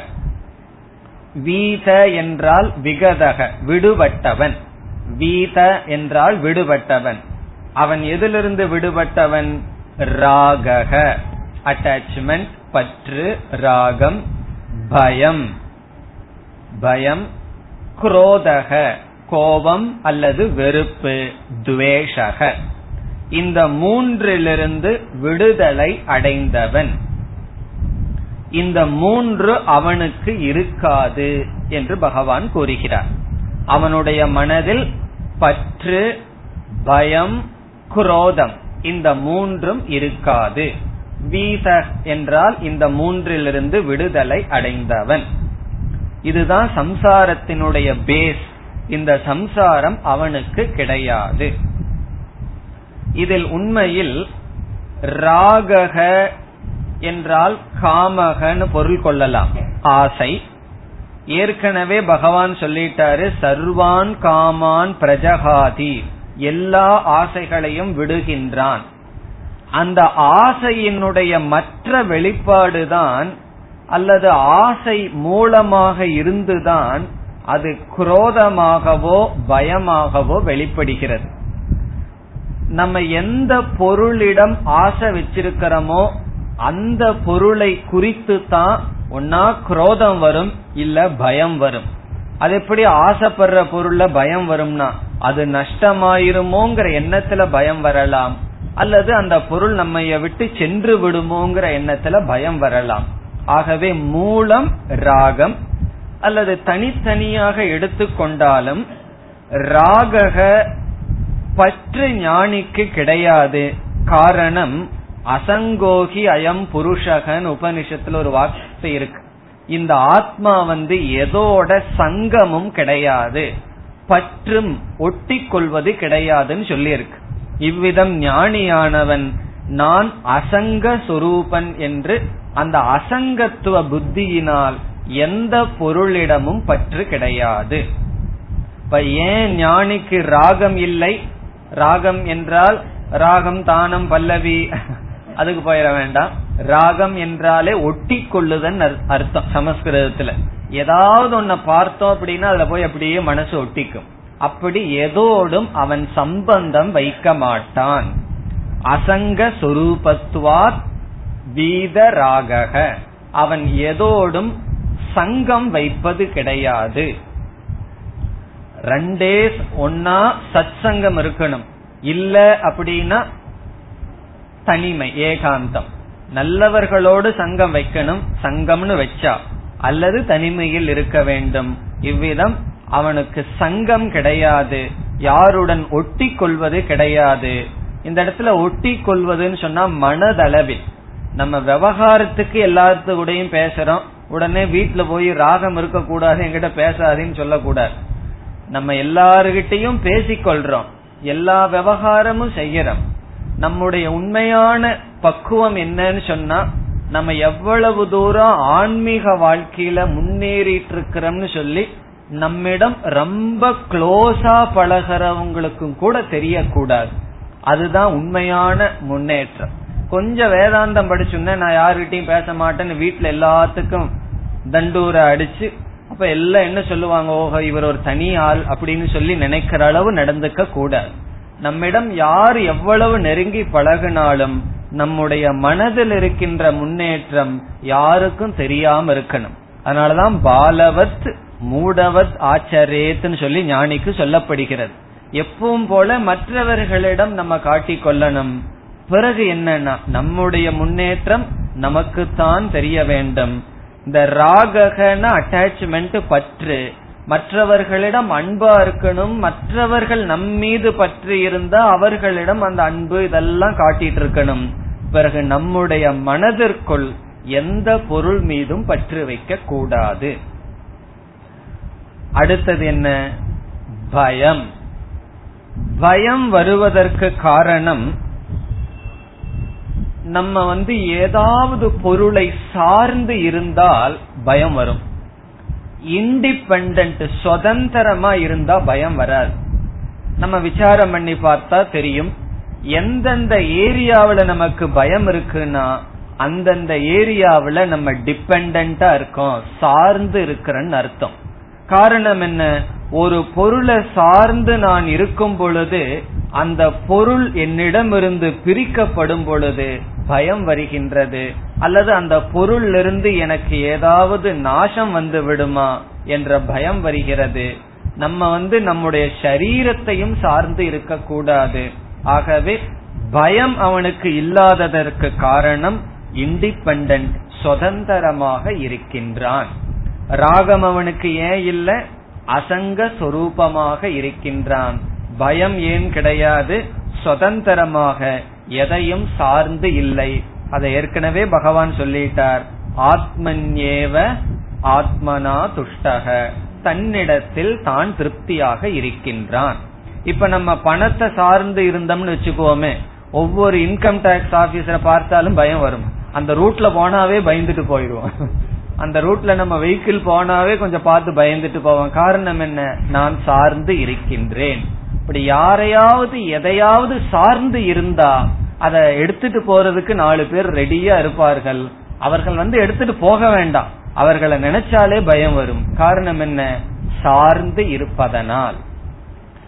வீத என்றால் விகதக விடுபட்டவன். வீத என்றால் விடுபட்டவன். அவன் எதிலிருந்து விடுபட்டவன்? ராகக. அட்டாச்மெண்ட் பற்று ராகம் பயம். பயம் குரோதக. கோபம் அல்லது வெறுப்பு துவேஷக. இந்த மூன்றிலிருந்து விடுதலை அடைந்தவன். இந்த மூன்று அவனுக்கு இருக்காது என்று பகவான் கூறுகிறார். அவனுடைய மனதில் பற்று பயம் குரோதம் இந்த மூன்றும் இருக்காது. வீத என்றால் இந்த மூன்றிலிருந்து விடுதலை அடைந்தவன். இதுதான் சம்சாரத்தினுடைய பேஸ் இந்த சம்சாரம் அவனுக்கு கிடையாது. இதில் உண்மையில் ராகக என்றால் காமகன்னு பொருள் கொள்ளலாம். ஆசை. ஏற்கனவே பகவான் சொல்லிட்டாரு சர்வான் காமான் பிரஜகாதி. எல்லா ஆசைகளையும் விடுகின்றான். அந்த ஆசையினுடைய மற்ற வெளிப்பாடுதான் அல்லது ஆசை மூலமாக இருந்துதான் அது குரோதமாகவோ பயமாகவோ வெளிப்படுகிறது. நம்ம எந்த பொருளிடம் ஆசை வச்சிருக்கிறோமோ அந்த பொருளை குறித்து தான் ஒன்னா குரோதம் வரும் இல்ல பயம் வரும். அது எப்படி ஆசைப்படுற பொருள்ல பயம் வரும்னா அது நஷ்டமாயிருமோங்கிற எண்ணத்துல பயம் வரலாம். அல்லது அந்த பொருள் நம்ம விட்டு சென்று விடுமோங்கிற எண்ணத்துல பயம் வரலாம். ஆகவே மூலம் ராகம் அல்லது தனித்தனியாக எடுத்துக்கொண்டாலும் ராகக பற்று ஞானிக்கு கிடையாது. காரணம் அசங்கோகி அயம் புருஷகன் உபனிஷத்துல ஒரு வார்த்தை இருக்கு. இந்த ஆத்மா வந்து எதோட சங்கமும் கிடையாது. பற்றும் ஒட்டி கொள்வது கிடையாதுன்னு சொல்லியிருக்கு. இவ்விதம் ஞானியானவன் நான் அசங்க சொரூபன் என்று அந்த அசங்கத்துவ புத்தியினால் எந்த பொருளிடமும் பற்று கிடையாது. இப்ப ஏன் ஞானிக்கு ராகம் இல்லை? ராகம் என்றால் ராகம் தானம் பல்லவி. அதுக்கு போயிட வேண்டாம். ராகம் என்றாலே ஒட்டி கொள்ளுதன் அர்த்தம் சமஸ்கிருதத்துல. ஏதாவது ஒன்ன பார்த்தோம் அப்படின்னா அதுல போய் அப்படியே மனசு ஒட்டிக்கும். அப்படி எதோடும் அவன் சம்பந்தம் வைக்க மாட்டான். அசங்க சொரூபத்துவார் வீத ராகக. அவன் எதோடும் சங்கம் வைப்பது கிடையாது. ரெண்டே ஒன்னா சத் சங்கம் இருக்கணும். இல்ல அப்படின்னா தனிமை ஏகாந்தம். நல்லவர்களோடு சங்கம் வைக்கணும் சங்கம்னு வச்சா. அல்லது தனிமையில் இருக்க வேண்டும். இவ்விதம் அவனுக்கு சங்கம் கிடையாது. யாருடன் ஒட்டி கொள்வது கிடையாது. இந்த இடத்துல ஒட்டி கொள்வதுன்னு சொன்னா மனதளவில். நம்ம விவகாரத்துக்கு எல்லாத்துக்கூடையும் பேசுறோம். உடனே வீட்டுல போய் ராகம் இருக்க கூடாது என்கிட்ட பேசாதேன்னு சொல்லக்கூடாது. நம்ம எல்லாருகிட்டையும் பேசிக்கொள்றோம். எல்லா விவகாரமும் செய்யறோம். நம்முடைய உண்மையான பக்குவம் என்னன்னு சொன்னா நம்ம எவ்வளவு தூரம் ஆன்மீக வாழ்க்கையில முன்னேறிட்டு இருக்கிறோம்னு சொல்லி நம்மிடம் ரொம்ப க்ளோஸா பழகிறவங்களுக்கும் கூட தெரியக்கூடாது. அதுதான் உண்மையான முன்னேற்றம். கொஞ்சம் வேதாந்தம் படிச்சுன்னா நான் யாருகிட்டயும் பேச மாட்டேன்னு வீட்டுல எல்லாத்துக்கும் தண்டூரை அடிச்சு அப்ப எல்லாம் என்ன சொல்லுவாங்க? ஓஹோ இவர் ஒரு தனி ஆள் அப்படின்னு சொல்லி நினைக்கிற அளவு நடந்துக்க கூடாது நம்மிடம் யார் எவ்வளவு நெருங்கி பழகினாலும் நம்முடைய மனதில் இருக்கின்ற முன்னேற்றம் யாருக்கும் தெரியாம இருக்கணும். அதனாலதான் பாலவத் மூடவத் ஆச்சரியத்துன்னு சொல்லி ஞானிக்கு சொல்லப்படுகிறது. எப்பவும் போல மற்றவர்களிடம் நம்ம காட்டிக் கொள்ளணும். பிறகு என்னன்னா நம்முடைய முன்னேற்றம் நமக்குத்தான் தெரிய வேண்டும். இந்த ராகன அட்டாச்மெண்ட் பற்று மற்றவர்களிடம் அன்பா இருக்கணும் மற்றவர்கள் நம்மீது பற்றி இருந்தா அவர்களிடம் அந்த அன்பு இதெல்லாம் காட்டிட்டு இருக்கணும். பிறகு நம்முடைய மனதிற்குள் எந்த பொருள் மீதும் பற்று வைக்க கூடாது. அடுத்தது என்ன? பயம். பயம் வருவதற்கு காரணம் நம்ம வந்து ஏதாவது பொருளை சார்ந்து இருந்தால் பயம் வரும். இண்டிபெண்ட் சுதந்திரமா இருந்தா பயம் வராது. நம்ம விசாரம் பண்ணி பார்த்தா தெரியும். எந்தெந்த ஏரியாவில நமக்கு பயம் இருக்குன்னா அந்தந்த ஏரியாவில நம்ம டிபெண்டா இருக்கோம் சார்ந்து இருக்கிறன்னு அர்த்தம். காரணம் என்ன? ஒரு பொருளை சார்ந்து நான் இருக்கும் பொழுது அந்த பொருள் என்னிடமிருந்து பிரிக்கப்படும் பொழுது பயம் வருகின்றது. அல்லது அந்த பொருளிலிருந்து எனக்கு ஏதாவது நாசம் வந்து விடுமா என்ற பயம் வருகிறது. நம்ம வந்து நம்முடைய சரீரத்தையும் சார்ந்து இருக்கக்கூடாது. ஆகவே பயம் அவனுக்கு இல்லாததற்கு காரணம் இண்டிபெண்ட் சுதந்திரமாக இருக்கின்றான். ராகம் அவனுக்கு ஏன் இல்ல? அசங்க சொரூபமாக இருக்கின்றான். பயம் ஏன் கிடையாது? சுதந்திரமாக எதையும் சார்ந்து இல்லை. அதை ஏற்கனவே பகவான் சொல்லிட்டார். ஆத்மன்யேவ ஆத்மனா துஷ்டக. தன்னிடத்தில் தான் திருப்தியாக இருக்கின்றான். இப்ப நம்ம பணத்தை சார்ந்து இருந்தோம்னு வச்சுக்கோமே ஒவ்வொரு இன்கம் டாக்ஸ் ஆபீசரை பார்த்தாலும் பயம் வரும். அந்த ரூட்ல போனாவே பயந்துட்டு போயிடுவோம். அந்த ரூட்ல நம்ம வெஹிக்கிள் போனாவே கொஞ்சம் பார்த்து பயந்துட்டு போவோம். காரணம் என்ன? நான் சார்ந்து இருக்கின்றேன். இப்படி யாரையாவது எதையாவது சார்ந்து இருந்தா அதை எடுத்துட்டு போறதுக்கு நாலு பேர் ரெடியா இருப்பார்கள். அவர்கள் வந்து எடுத்துட்டு போக வேண்டாம். அவர்களை நினைச்சாலே பயம் வரும். காரணம் என்ன? சார்ந்து இருப்பதனால்.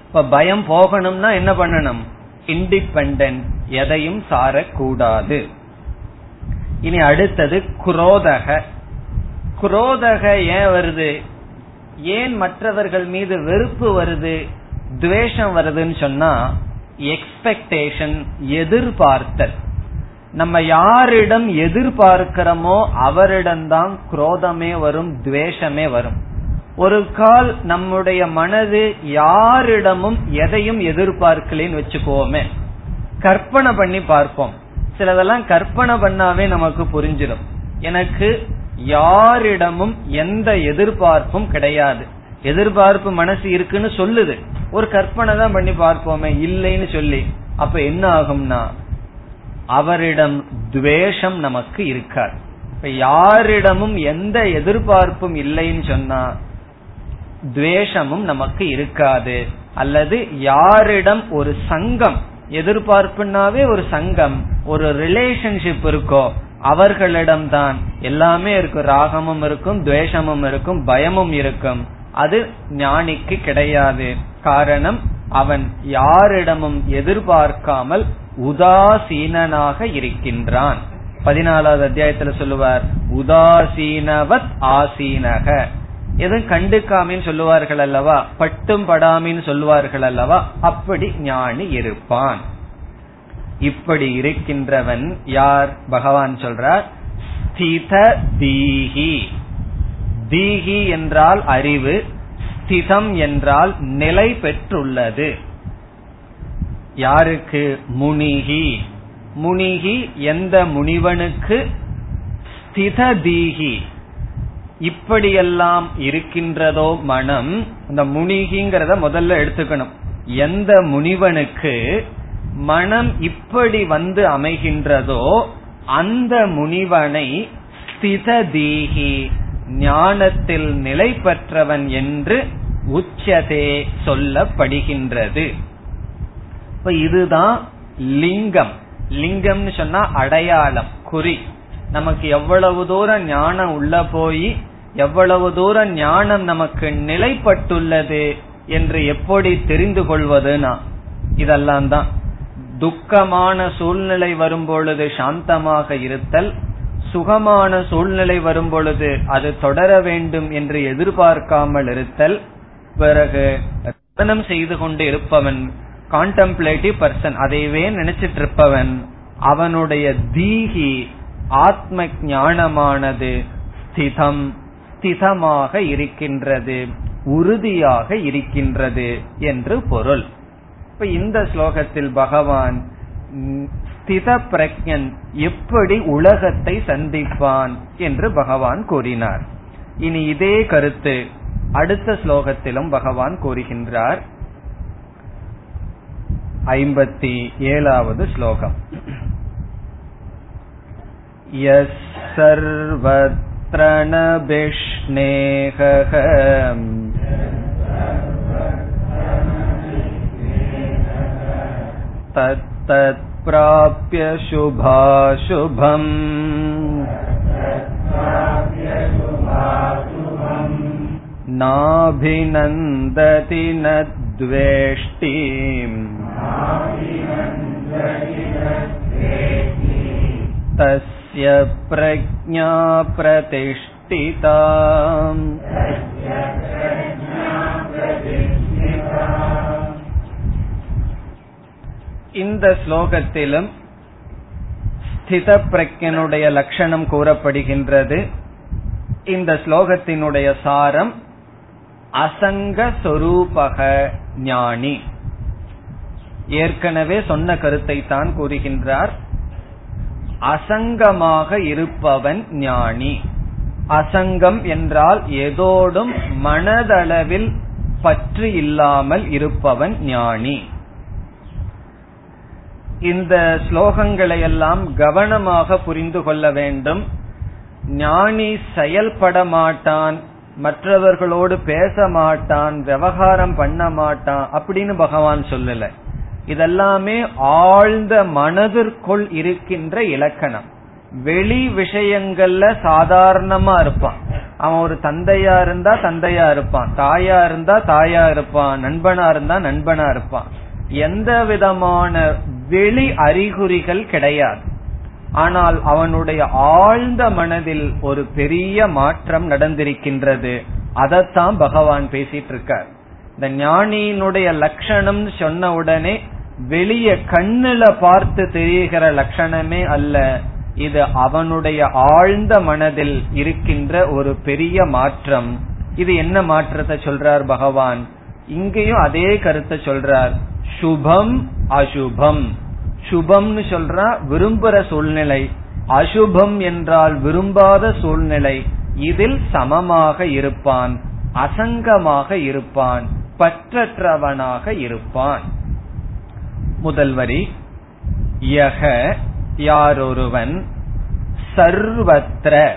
இப்ப பயம் போகணும்னா என்ன பண்ணணும்? இண்டிபெண்ட் எதையும் சாரக்கூடாது. இனி அடுத்தது குரோதக. குரோதக ஏன் வருது? ஏன் மற்றவர்கள் மீது வெறுப்பு வருது? துவேஷம் வருதுன்னு சொன்னா எக்ஸ்பெக்டேஷன் எதிர்பார்த்தல். நம்ம யாரிடம் எதிர்பார்க்கிறோமோ அவரிடம்தான் குரோதமே வரும் துவேஷமே வரும். ஒரு கால் நம்முடைய மனது யாரிடமும் எதையும் எதிர்பார்க்கலன்னு வச்சுக்கோமே. கற்பனை பண்ணி பார்ப்போம். சிலதெல்லாம் கற்பனை பண்ணாவே நமக்கு புரிஞ்சிடும். எனக்கு யாரிடமும் எந்த எதிர்பார்ப்பும் கிடையாது. எதிர்பார்ப்பு மனசு இருக்குன்னு சொல்லுது. ஒரு கற்பனை தான் பண்ணி பார்ப்போமே இல்லைன்னு சொல்லி. அப்ப என்ன ஆகும்னா அவரிடம் துவேஷம் நமக்கு இருக்காது. இப்ப யாரிடமும் எந்த எதிர்பார்ப்பும் இல்லைன்னு சொன்னா துவேஷமும் நமக்கு இருக்காது. அல்லது யாரிடம் ஒரு சங்கம் எதிர்பார்ப்புனாவே ஒரு சங்கம் ஒரு ரிலேஷன்ஷிப் இருக்கோ அவர்களிடம் தான் எல்லாமே இருக்கும். ராகமும் இருக்கும் துவேஷமும் இருக்கும் பயமும் இருக்கும். அது ஞானிக்கு கிடையாது. காரணம் அவன் யாரிடமும் எதிர்பார்க்காமல் உதாசீனனாக இருக்கின்றான். பதினாலாவது அத்தியாயத்துல சொல்லுவார் உதாசீனவத் ஆசீனக. எதுவும் கண்டுக்காமின்னு சொல்லுவார்கள் அல்லவா? பட்டும் படாமின்னு சொல்லுவார்கள் அல்லவா? அப்படி ஞானி இருப்பான். இப்படி இருக்கின்றவன் யார்? பகவான் சொல்றார் ஸ்தித தீஹி. தீகி என்றால் அறிவு ஸ்திதம் என்றால் நிலை பெற்றுள்ளது. யாருக்கு? முனிகி. முனிகி எந்த முனிவனுக்கு? ஸ்தித தீகி இப்படியெல்லாம் இருக்கின்றதோ மனம் இந்த முனிகிங்கிறத முதல்ல எடுத்துக்கணும். எந்த முனிவனுக்கு மனம் இப்படி வந்து அமைகின்றதோ அந்த முனிவனை ஸ்தித தீகி ஞானத்தில் நிலை பெற்றவன் என்று உச்சதே சொல்லப்படுகின்றது. இப்ப இதுதான் லிங்கம். லிங்கம்னு சொன்னா அடையாளம் குறி. நமக்கு எவ்வளவு தூரம் ஞானம் உள்ள போய் எவ்வளவு தூரம் ஞானம் நமக்கு நிலைப்பட்டுள்ளது என்று எப்படி தெரிந்து கொள்வதுனா இதெல்லாம் தான். துக்கமான சூழ்நிலை வரும்பொழுது சாந்தமாக இருத்தல் சுகமான சூழ்நிலை வரும் பொழுது அது தொடர வேண்டும் என்று எதிர்பார்க்காமல் இருத்தல் பிறகு ரத்தனம் செய்து கொண்டு இருப்பவன் கான்டம்ப்ளேட்டிவ் பர்சன் அதைவே நினைச்சிட்டு இருப்பவன் அவனுடைய தீகி ஆத்ம ஞானமானது ஸ்திதம் ஸ்திதமாக இருக்கின்றது உறுதியாக இருக்கின்றது என்று பொருள். இப்ப இந்த ஸ்லோகத்தில் பகவான் ஸ்தித பிரஜன் எப்படி உலகத்தை சந்திப்பான் என்று பகவான் கூறினார் இனி இதே கருத்து அடுத்த ஸ்லோகத்திலும் பகவான் கூறுகின்றார் ஐம்பத்தி ஏழாவது ஸ்லோகம் எஸ் सर्वत्र न विष्णेहः तत्तत्प्राप्य शुभाशुभम् नाभिनन्दति न द्वेष्टिम् तस्य प्रज्ञा प्रतिष्ठिता இந்த ஸ்லோகத்திலும் ஸ்தித பிரஜனுடைய லட்சணம் கூறப்படுகின்றது இந்த ஸ்லோகத்தினுடைய சாரம் அசங்க சொரூபக ஞானி ஏற்கனவே சொன்ன கருத்தை தான் கூறுகின்றார் அசங்கமாக இருப்பவன் ஞானி அசங்கம் என்றால் எதோடும் மனதளவில் பற்று இல்லாமல் இருப்பவன் ஞானி இந்த ஸ்லோகங்களை எல்லாம் கவனமாக புரிந்து கொள்ள வேண்டும். ஞானி செயல்பட மாட்டான் மற்றவர்களோடு பேச மாட்டான் விவகாரம் பண்ண மாட்டான் அப்படின்னு பகவான் சொல்லல. இதெல்லாமே ஆழ்ந்த மனதிற்குள் இருக்கின்ற இலக்கணம். வெளி விஷயங்கள்ல சாதாரணமா இருப்பான். அவன் ஒரு தந்தையா இருந்தா தந்தையா இருப்பான். தாயா இருந்தா தாயா இருப்பான். நண்பனா இருந்தா நண்பனா இருப்பான். எந்த விதமான வெளி அறிகுறிகள் கிடையாது. ஆனால் அவனுடைய ஆழ்ந்த மனதில் ஒரு பெரிய மாற்றம் நடந்திருக்கின்றது. அதைத்தான் பகவான் பேசிட்டு இருக்கார் இந்த ஞானியினுடைய லட்சணம் சொன்ன உடனே வெளிய கண்ணுல பார்த்து தெரிகிற லட்சணமே அல்ல. இது அவனுடைய ஆழ்ந்த மனதில் இருக்கின்ற ஒரு பெரிய மாற்றம். இது என்ன மாற்றத்தை சொல்றார் பகவான்? இங்கேயும் அதே கருத்தை சொல்றார். சுபம் அசுபம். சுபம்னு சொல்றா விரும்புற சூழ்நிலை. அசுபம் என்றால் விரும்பாத சூழ்நிலை. இதில் சமமாக இருப்பான் அசங்கமாக இருப்பான் பற்றற்றவனாக இருப்பான். முதல் வரி. யக யாரொருவன்? சர்வத்திர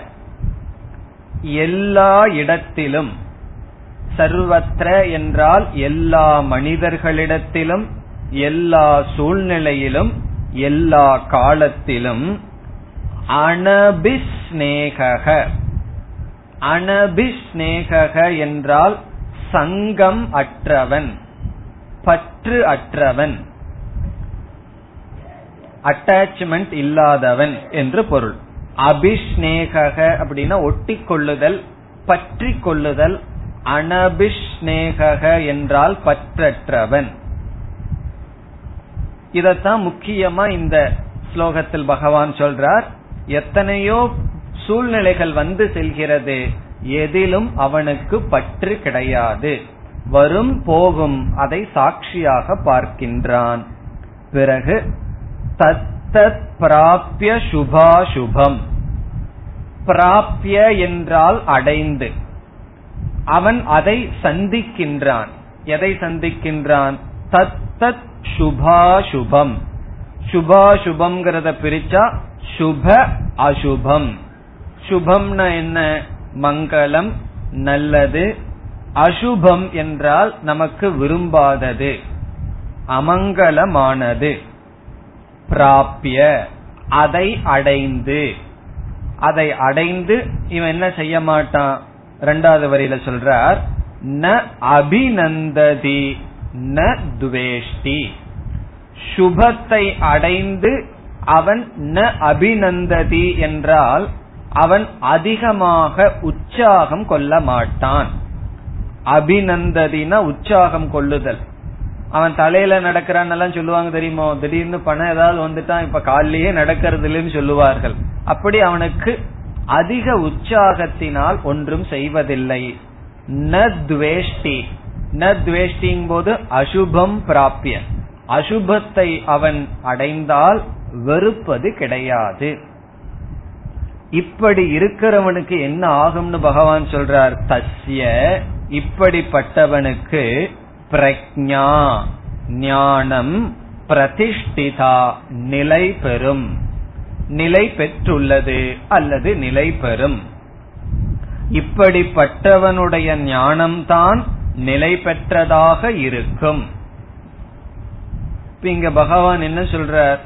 எல்லா இடத்திலும். சர்வத்திர என்றால் எல்லா மனிதர்களிடத்திலும் எல்லா சூழ்நிலையிலும் எல்லா காலத்திலும் அனபிஸ்நேக அனபிஸ்நேக என்றால் சங்கம் அற்றவன் பற்று அற்றவன் அட்டாச்மெண்ட் இல்லாதவன் என்று பொருள். அபிஷ்நேக அப்படின்னா ஒட்டி கொள்ளுதல் பற்றி கொள்ளுதல் அனபிஷ்நேக என்றால் பற்றற்றவன். இதத்தான் முக்கியமா இந்த ஸ்லோகத்தில் பகவான் சொல்றார். எத்தனையோ சூழ்நிலைகள் வந்து செல்கிறது. எதிலும் அவனுக்கு பற்று கிடையாது. வரும் போகும் அதை சாட்சியாக பார்க்கின்றான். பிறகு தத்தத் பிராபிய சுபாசுபம். பிராபிய என்றால் அடைந்து. அவன் அதை சந்திக்கின்றான். எதை சந்திக்கின்றான்? தத்தத் சுபாசுபம். சுபாசுபம்ங்கிறத பிரிச்சா சுப அசுபம். சுபம்னா என்ன? மங்களம் நல்லது. அசுபம் என்றால் நமக்கு விரும்பாதது. அமங்கலமானது. பிராபிய. அதை அடைந்து. அதை அடைந்து இவன் என்ன செய்ய மாட்டான்? ரெண்டாவது வரியில சொல்றார் ந அபிநந்ததி ந துவேஷ்டி. சுபத்தை அடைந்து அவன் ந அபிநந்ததி என்றால் அவன் அதிகமாக உற்சாகம் கொள்ள மாட்டான். அபிநந்ததினா உற்சாகம் கொள்ளுதல். அவன் தலையில நடக்கிறான் எல்லாம் சொல்லுவாங்க தெரியுமோ? திடீர்னு பணம் ஏதாவது வந்துட்டான் இப்ப காலிலேயே நடக்கிறது இல்லைன்னு சொல்லுவார்கள். அப்படி அவனுக்கு அதிக உற்சாகத்தினால் ஒன்றும் செய்வதில்லை. ந துவேஷ்டி ந துவேஷ்டிங் போது அசுபம் பிராபிய. அசுபத்தை அவன் அடைந்தால் வெறுப்பது கிடையாது. இப்படி இருக்கிறவனுக்கு என்ன ஆகும்னு பகவான் சொல்றார். தஸ்ய இப்படிப்பட்டவனுக்கு பிரக்ஞா ஞானம் பிரதிஷ்டிதா நிலை பெறும் நிலை பெற்றுள்ளது அல்லது நிலை பெறும். இப்படிப்பட்டவனுடைய ஞானம்தான் நிலை பெற்றதாக இருக்கும். இங்க பகவான் என்ன சொல்றார்?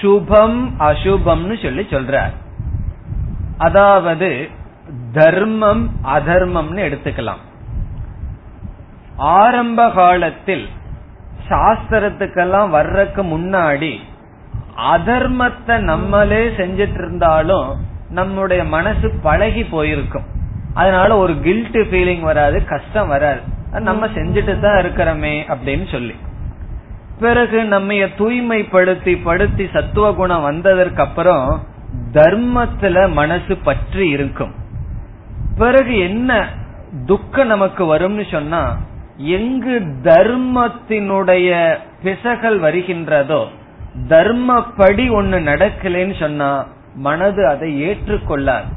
சுபம் அசுபம்னு சொல்லி சொல்றார். அதாவது தர்மம் அதர்மம்னு எடுத்துக்கலாம். ஆரம்ப காலத்தில் சாஸ்திரத்துக்கெல்லாம் வர்றதுக்கு முன்னாடி அதர்மத்தை நம்மளே செஞ்சிட்டு இருந்தாலும் நம்முடைய மனசு பழகி போயிருக்கும். அதனால ஒரு கில்ட் ஃபீலிங் வராது கஷ்டம் வராது. நம்ம செஞ்சுட்டு தான் இருக்கிறோமே அப்படின்னு சொல்லி. பிறகு நம்ம தூய்மைப்படுத்தி படுத்தி சத்துவ குணம் வந்ததற்கு அப்புறம் தர்மத்துல மனசு பற்றி இருக்கும். பிறகு என்ன துக்கம் நமக்கு வரும்னு சொன்னா எங்கு தர்மத்தினுடைய பிசகல் வருகின்றதோ தர்மப்படி ஒண்ணு நடக்கலன்னு சொன்னா மனது அதை ஏற்றுக்கொள்ளாது.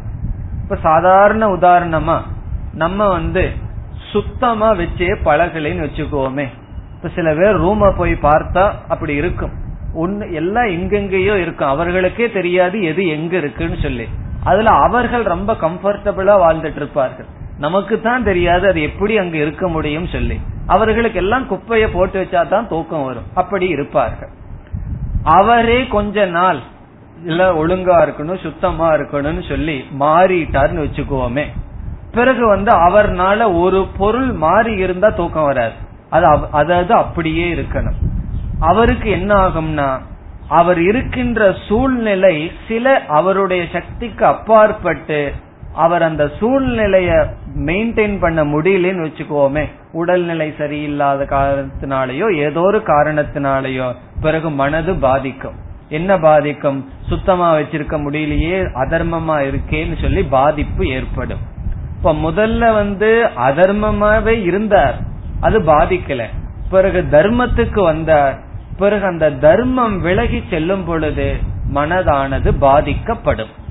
இப்ப சாதாரண உதாரணமா நம்ம வந்து சுத்தமா வச்சே பழகலைன்னு வச்சுக்கோமே. இப்ப சில பேர் ரூம போய் பார்த்தா அப்படி இருக்கும். ஒன்னு எல்லாம் எங்கெங்கயோ இருக்கும். அவர்களுக்கே தெரியாது எது எங்க இருக்குன்னு சொல்லி. அதுல அவர்கள் ரொம்ப கம்ஃபர்டபுளா வாழ்ந்துட்டு இருப்பார்கள் நமக்கு தான் தெரியாது அது எப்படி அங்க இருக்க முடியும் சொல்லி. அவர்களுக்கு எல்லாம் குப்பையை போட்டு வச்சா தான் தூக்கம் வரும். அப்படி இருப்பார்கள். அவரே கொஞ்ச நாள் இல்ல ஒழுங்கா இருக்கணும் சுத்தமா இருக்கணும்னு சொல்லி மாறிட்டார்னு வச்சுக்குவோமே பிறகு வந்து அவர்னால ஒரு பொருள் மாறி இருந்தா தூக்கம் வராது. அது அதாவது அப்படியே இருக்கணும். அவருக்கு என்ன ஆகும்னா அவர் இருக்கின்ற சூழ்நிலை சில அவருடைய சக்திக்கு அப்பாற்பட்டு அவர் அந்த சூழ்நிலைய மெயின்டைன் பண்ண முடியலன்னு வச்சுக்கோமே. உடல்நிலை சரியில்லாத காரணத்தினாலேயோ ஏதோ ஒரு காரணத்தினாலேயோ பிறகு மனது பாதிக்கும். என்ன பாதிக்கும்? சுத்தமா வச்சிருக்க முடியலையே அதர்மமா இருக்கேன்னு சொல்லி பாதிப்பு ஏற்படும். இப்ப முதல்ல வந்து அதர்மமாவே இருந்தார். அது பாதிக்கல. பிறகு தர்மத்துக்கு வந்தார். பிறகு அந்த தர்மம் விலகி செல்லும் பொழுது மனதானது பாதிக்கப்படும்.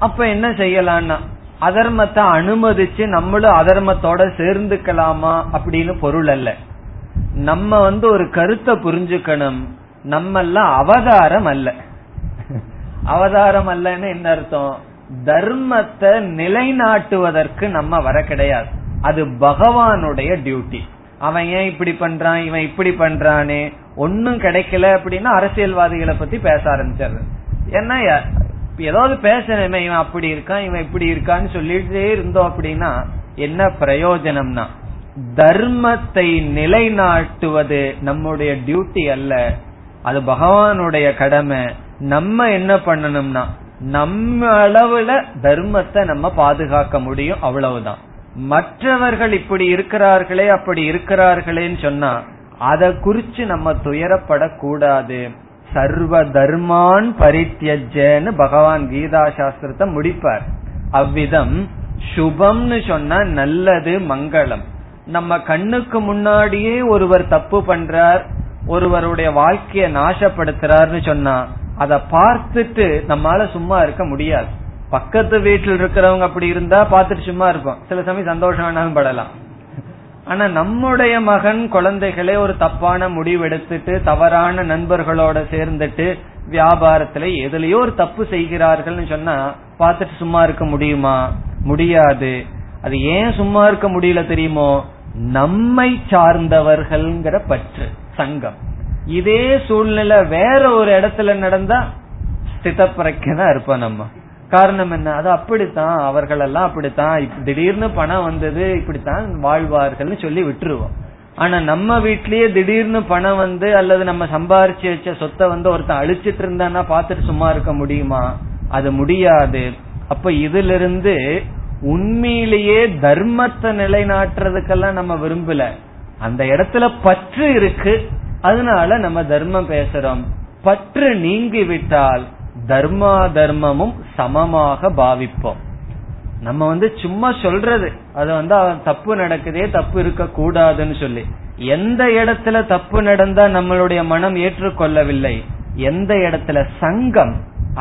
அப்ப என்ன செய்யலாம்னா அதர்மத்தை அனுமதிச்சு நம்மளும் அதர்மத்தோட சேர்ந்துக்கலாமா அப்படின்னு பொருள் அல்ல. நம்ம வந்து ஒரு கருத்தை புரிஞ்சுக்கணும். நம்ம எல்லாம் அவதாரம் அல்ல. அவதாரம் அல்லன்னு என்ன அர்த்தம்? தர்மத்தை நிலைநாட்டுவதற்கு நம்ம வர கிடையாது. அது பகவானுடைய டியூட்டி. அவன் ஏன் இப்படி பண்றான்? இவன் இப்படி பண்றானே? ஒன்னும் கிடைக்கல அப்படின்னா அரசியல்வாதிகளை பத்தி பேச ஆரம்பிச்சிடுறது ஏன்னா ஏதாவது பேசணுமே இவன் அப்படி இருக்கான் இவன் இப்படி இருக்கான்னு சொல்லிட்டே இருந்தோம் அப்படின்னா என்ன பிரயோஜனம்னா தர்மத்தை நிலைநாட்டுவது நம்முடைய டியூட்டி அல்ல. அது பகவானுடைய கடமை. நம்ம என்ன பண்ணணும்னா நம்ம அளவுல தர்மத்தை நம்ம பாதுகாக்க முடியும் அவ்வளவுதான். மற்றவர்கள் இப்படி இருக்கிறார்களே அப்படி இருக்கிறார்களேன்னு சொன்னா அதை குறிச்சு நம்ம துயரப்படக்கூடாது. சர்வ தர்மான் பரித்தியஜன்னு பகவான் கீதா சாஸ்திரத்தை முடிப்பார். அவ்விதம் சுபம்னு சொன்னா நல்லது மங்களம். நம்ம கண்ணுக்கு முன்னாடியே ஒருவர் தப்பு பண்றார் ஒருவருடைய வாழ்க்கைய நாசப்படுத்துறாருன்னு சொன்னா அத பார்த்துட்டு நம்மால சும்மா இருக்க முடியாது. பக்கத்து வீட்டில் இருக்கிறவங்க அப்படி இருந்தா பார்த்துட்டு சும்மா இருப்போம். சில சமயம் சந்தோஷம் படலாம். ஆனா நம்முடைய மகன் குழந்தைகளே ஒரு தப்பான முடிவு எடுத்துட்டு தவறான நண்பர்களோட சேர்ந்துட்டு வியாபாரத்துல எதுலயோ ஒரு தப்பு செய்கிறார்கள்னு சொன்னா பார்த்துட்டு சும்மா இருக்க முடியுமா? முடியாது. அது ஏன் சும்மா இருக்க முடியல தெரியுமோ? நம்மை சார்ந்தவர்கள்ங்கிற பற்று சங்கம். இதே சூழ்நிலை வேற ஒரு இடத்துல நடந்தா ஸ்திதப்பிரக்கதான் இருப்போம் நம்ம. காரணம் என்ன? அது அப்படித்தான் அவர்கள் எல்லாம் அப்படித்தான் திடீர்னு பணம் வந்தது இப்படித்தான் வாழ்வார்கள்னு சொல்லி விட்டுருவோம். ஆனா நம்ம வீட்லயே திடீர்னு பணம் வந்து அல்லது நம்ம சம்பாரிச்சு வச்ச சொத்தை வந்து ஒருத்தன் அழிச்சிட்டு இருந்தான்னா பாத்துட்டு சும்மா இருக்க முடியுமா? அது முடியாது. அப்ப இதுல இருந்து உண்மையிலேயே தர்மத்தை நிலைநாட்டுறதுக்கெல்லாம் நம்ம விரும்பல. அந்த இடத்துல பற்று இருக்கு. அதனால நம்ம தர்மம் பேசுறோம். பற்று நீங்கி விட்டால் தர்மா தர்மமும் சமமாக பாவிப்போம். நம்ம வந்து சும்மா சொல்றது அது வந்து தப்பு நடக்குதே தப்பு இருக்க கூடாதுன்னு சொல்லி. எந்த இடத்துல தப்பு நடந்தா நம்மளுடைய மனம் ஏற்றுக்கொள்ளவில்லை எந்த இடத்துல சங்கம்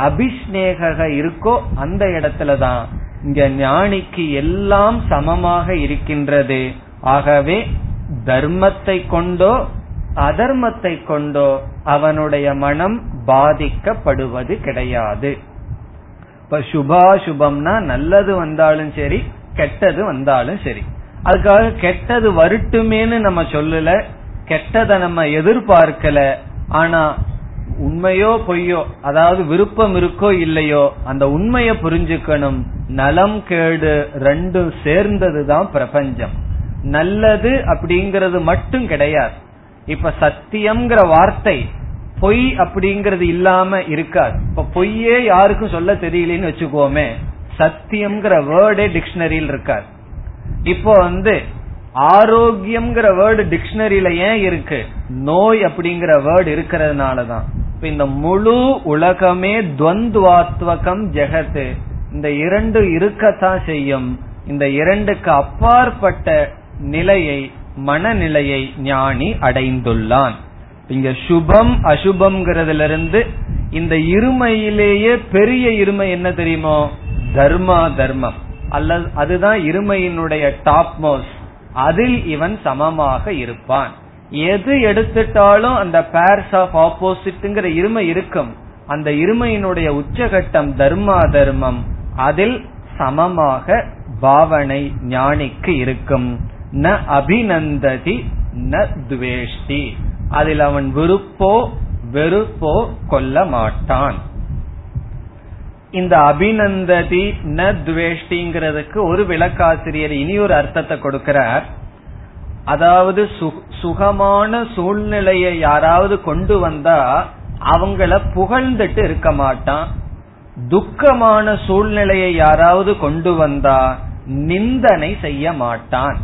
அபிஷ்னேக இருக்கோ அந்த இடத்துலதான் இங்க ஞானிக்கு எல்லாம் சமமாக இருக்கின்றது. ஆகவே தர்மத்தை கொண்டோ அதர்மத்தை கொண்டோ அவனுடைய மனம் பாதிக்கப்படுவது கிடையாது. இப்ப சுபாசுபம்னா நல்லது வந்தாலும் சரி கெட்டது வந்தாலும் சரி. அதுக்காக கெட்டது வருட்டுமேன்னு நம்ம சொல்லல கெட்டதை நம்ம எதிர்பார்க்கல. ஆனா உண்மையோ பொய்யோ அதாவது விருப்பம் இருக்கோ இல்லையோ அந்த உண்மையை புரிஞ்சுக்கணும். நலம் கேடு ரெண்டும் சேர்ந்ததுதான் பிரபஞ்சம். நல்லது அப்படிங்கறது மட்டும் கிடையாது. இப்ப சத்தியம்ங்கிற வார்த்தை பொய் அப்படிங்கறது இல்லாம இருக்காது. இப்ப பொய்யே யாருக்கும் சொல்ல தெரியலன்னு வச்சுக்கோமே சத்தியம்ங்கிற வேர்டே டிக்ஷனரியில் இருக்காது. இப்போ வந்து ஆரோக்கியம்ங்கிற வேர்டு டிக்ஷனரியில ஏன் இருக்கு? நோய் அப்படிங்கிற வேர்டு இருக்கிறதுனாலதான். இப்ப இந்த முழு உலகமே துவந்துவாத்வகம் ஜெகத்து. இந்த இரண்டு இருக்கத்தான் செய்யும். இந்த இரண்டுக்கு அப்பாற்பட்ட நிலையை மனநிலையை ஞானி அடைந்துள்ளான். இங்க சுபம் அசுபம்ங்கிறதுல இருந்து இந்த இருமையிலேயே பெரிய இருமை என்ன தெரியுமோ? தர்மா தர்மம். அல்லது அதுதான் இருமையினுடைய டாப் மோஸ்ட் அதில் இவன் சமமாக இருப்பான். எது எடுத்துட்டாலும் அந்த பேர்ஸ் ஆஃப் ஆப்போசிட்ங்கிற இருமை இருக்கும். அந்த இருமையினுடைய உச்சகட்டம் தர்மா தர்மம். அதில் சமமாக பாவனை ஞானிக்கு இருக்கும். ந அபிநந்ததி ந துவேஷ்டி. அதில் அவன் விருப்போ வெறுப்போ கொல்ல மாட்டான் இந்த அபிநந்ததி ந துவேஷ்டிங்கிறதுக்கு ஒரு விளக்காசிரியர் இனி ஒரு அர்த்தத்தை கொடுக்கிறார். அதாவது சுகமான சூழ்நிலையை யாராவது கொண்டு வந்தா அவங்கள புகழ்ந்துட்டு இருக்க மாட்டான். துக்கமான சூழ்நிலையை யாராவது கொண்டு வந்தா நிந்தனை செய்ய மாட்டான்.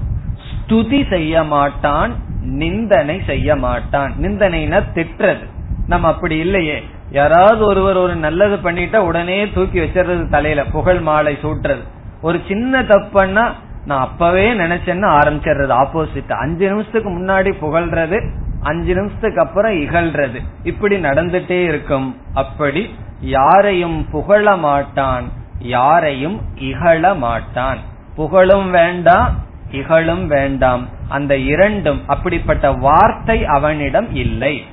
ஸ்துதி செய்ய மாட்டான் நிந்தனை செய்ய மாட்டான். நிந்தனைனா திட்டுறது. நம்ம அப்படி இல்லையே. யாராவது ஒருவர் ஒரு நல்லது பண்ணிட்டா உடனே தூக்கி வச்சிடுறது தலையில புகழ் மாலை சூட்டுறது. ஒரு சின்ன தப்புன்னா நான் அப்பவே நினைச்சேன்னு ஆரம்பிச்சிடுறது ஆப்போசிட் அஞ்சு நிமிஷத்துக்கு முன்னாடி புகழ்றது அஞ்சு நிமிஷத்துக்கு அப்புறம் இகழ்றது. இப்படி நடந்துட்டே இருக்கும். அப்படி யாரையும் புகழ மாட்டான் யாரையும் இகழ மாட்டான். புகழும் வேண்டாம் இகழும் வேண்டாம். அந்த இரண்டும் அப்படிப்பட்ட வார்த்தை அவனிடம் இல்லை.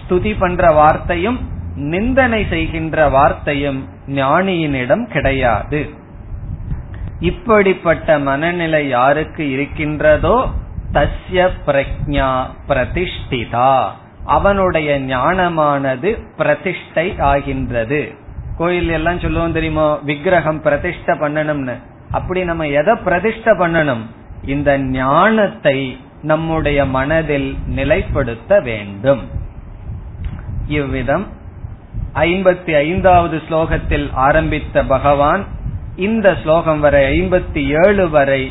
ஸ்துதி பண்ற வார்த்தையும் நிந்தனை செய்கின்ற வார்த்தையும் ஞானியினிடம் கிடையாது. இப்படிப்பட்ட மனநிலை யாருக்கு இருக்கின்றதோ தஸ்ய பிரக்ஞா பிரதிஷ்டிதா. அவனுடைய ஞானமானது பிரதிஷ்டை ஆகின்றது. கோயில் எல்லாம் சொல்லுவோம் தெரியுமோ? விக்கிரகம் பிரதிஷ்ட பண்ணணும்னு. அப்படி நம்ம எதை பிரதிஷ்ட பண்ணணும்? இந்த ஞானத்தை நம்முடைய மனதில் நிலைப்படுத்த வேண்டும் இவ்விதம் ஐம்பத்தி ஐந்தாவது ஸ்லோகத்தில் ஆரம்பித்த பகவான் இந்த ஸ்லோகம் வரை ஐம்பத்தி ஏழு வரை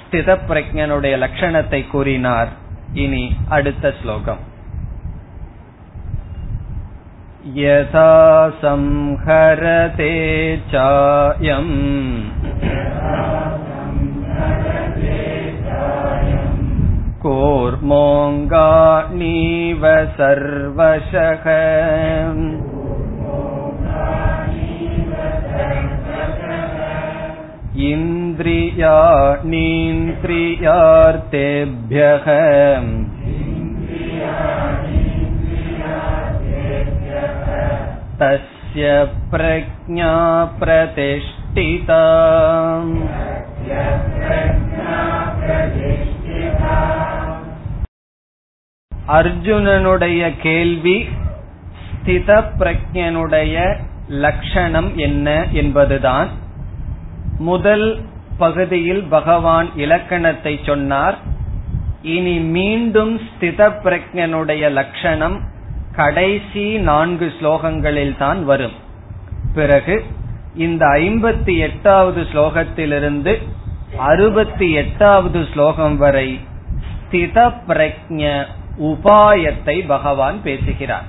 ஸ்தித பிரஜனுடைய லட்சணத்தை கூறினார் இனி அடுத்த ஸ்லோகம் यथा संहरते चायम् कूर्मोऽङ्गानीव सर्वशः इन्द्रियाणीन्द्रियार्थेभ्यः तस्य प्रज्ञा प्रतिष्ठिता அர்ஜுனனுடைய கேள்வி ஸ்தித பிரஜனுடைய லட்சணம் என்ன என்பதுதான். முதல் பகுதியில் பகவான் இலக்கணத்தை சொன்னார். இனி மீண்டும் ஸ்தித பிரஜனுடைய லட்சணம் கடைசி நான்கு ஸ்லோகங்களில் தான் வரும். பிறகு இந்த ஐம்பத்தி எட்டாவது ஸ்லோகத்திலிருந்து அறுபத்தி எட்டாவது ஸ்லோகம் வரை ஸ்தித பிரஜ உபாயத்தை பகவான் பேசுகிறார்.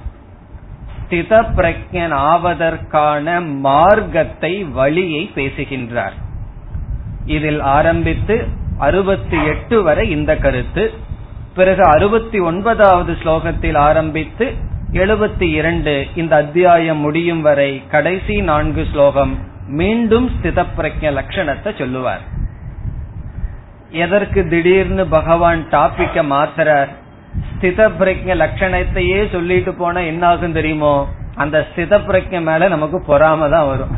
ஸ்தித பிரஜன் ஆவதற்கான மார்க்கத்தை வழியை பேசுகின்றார். இதில் ஆரம்பித்து அறுபத்தி எட்டு வரை இந்த கருத்து. பிறகு அறுபத்தி ஒன்பதாவது ஸ்லோகத்தில் ஆரம்பித்து எழுபத்தி இரண்டு இந்த அத்தியாயம் முடியும் வரை கடைசி நான்கு ஸ்லோகம் மீண்டும் ஸ்தித பிரஜ லட்சணத்தை சொல்லுவார். எதற்கு திடீர்னு பகவான் டாபிக்க மாத்துறார்? ஸ்தித பிரஜ லட்சணத்தையே சொல்லிட்டு போனா என்ன ஆகும் தெரியுமோ அந்த ஸ்தித பிரஜ மேல நமக்கு பொறாம தான் வரும்.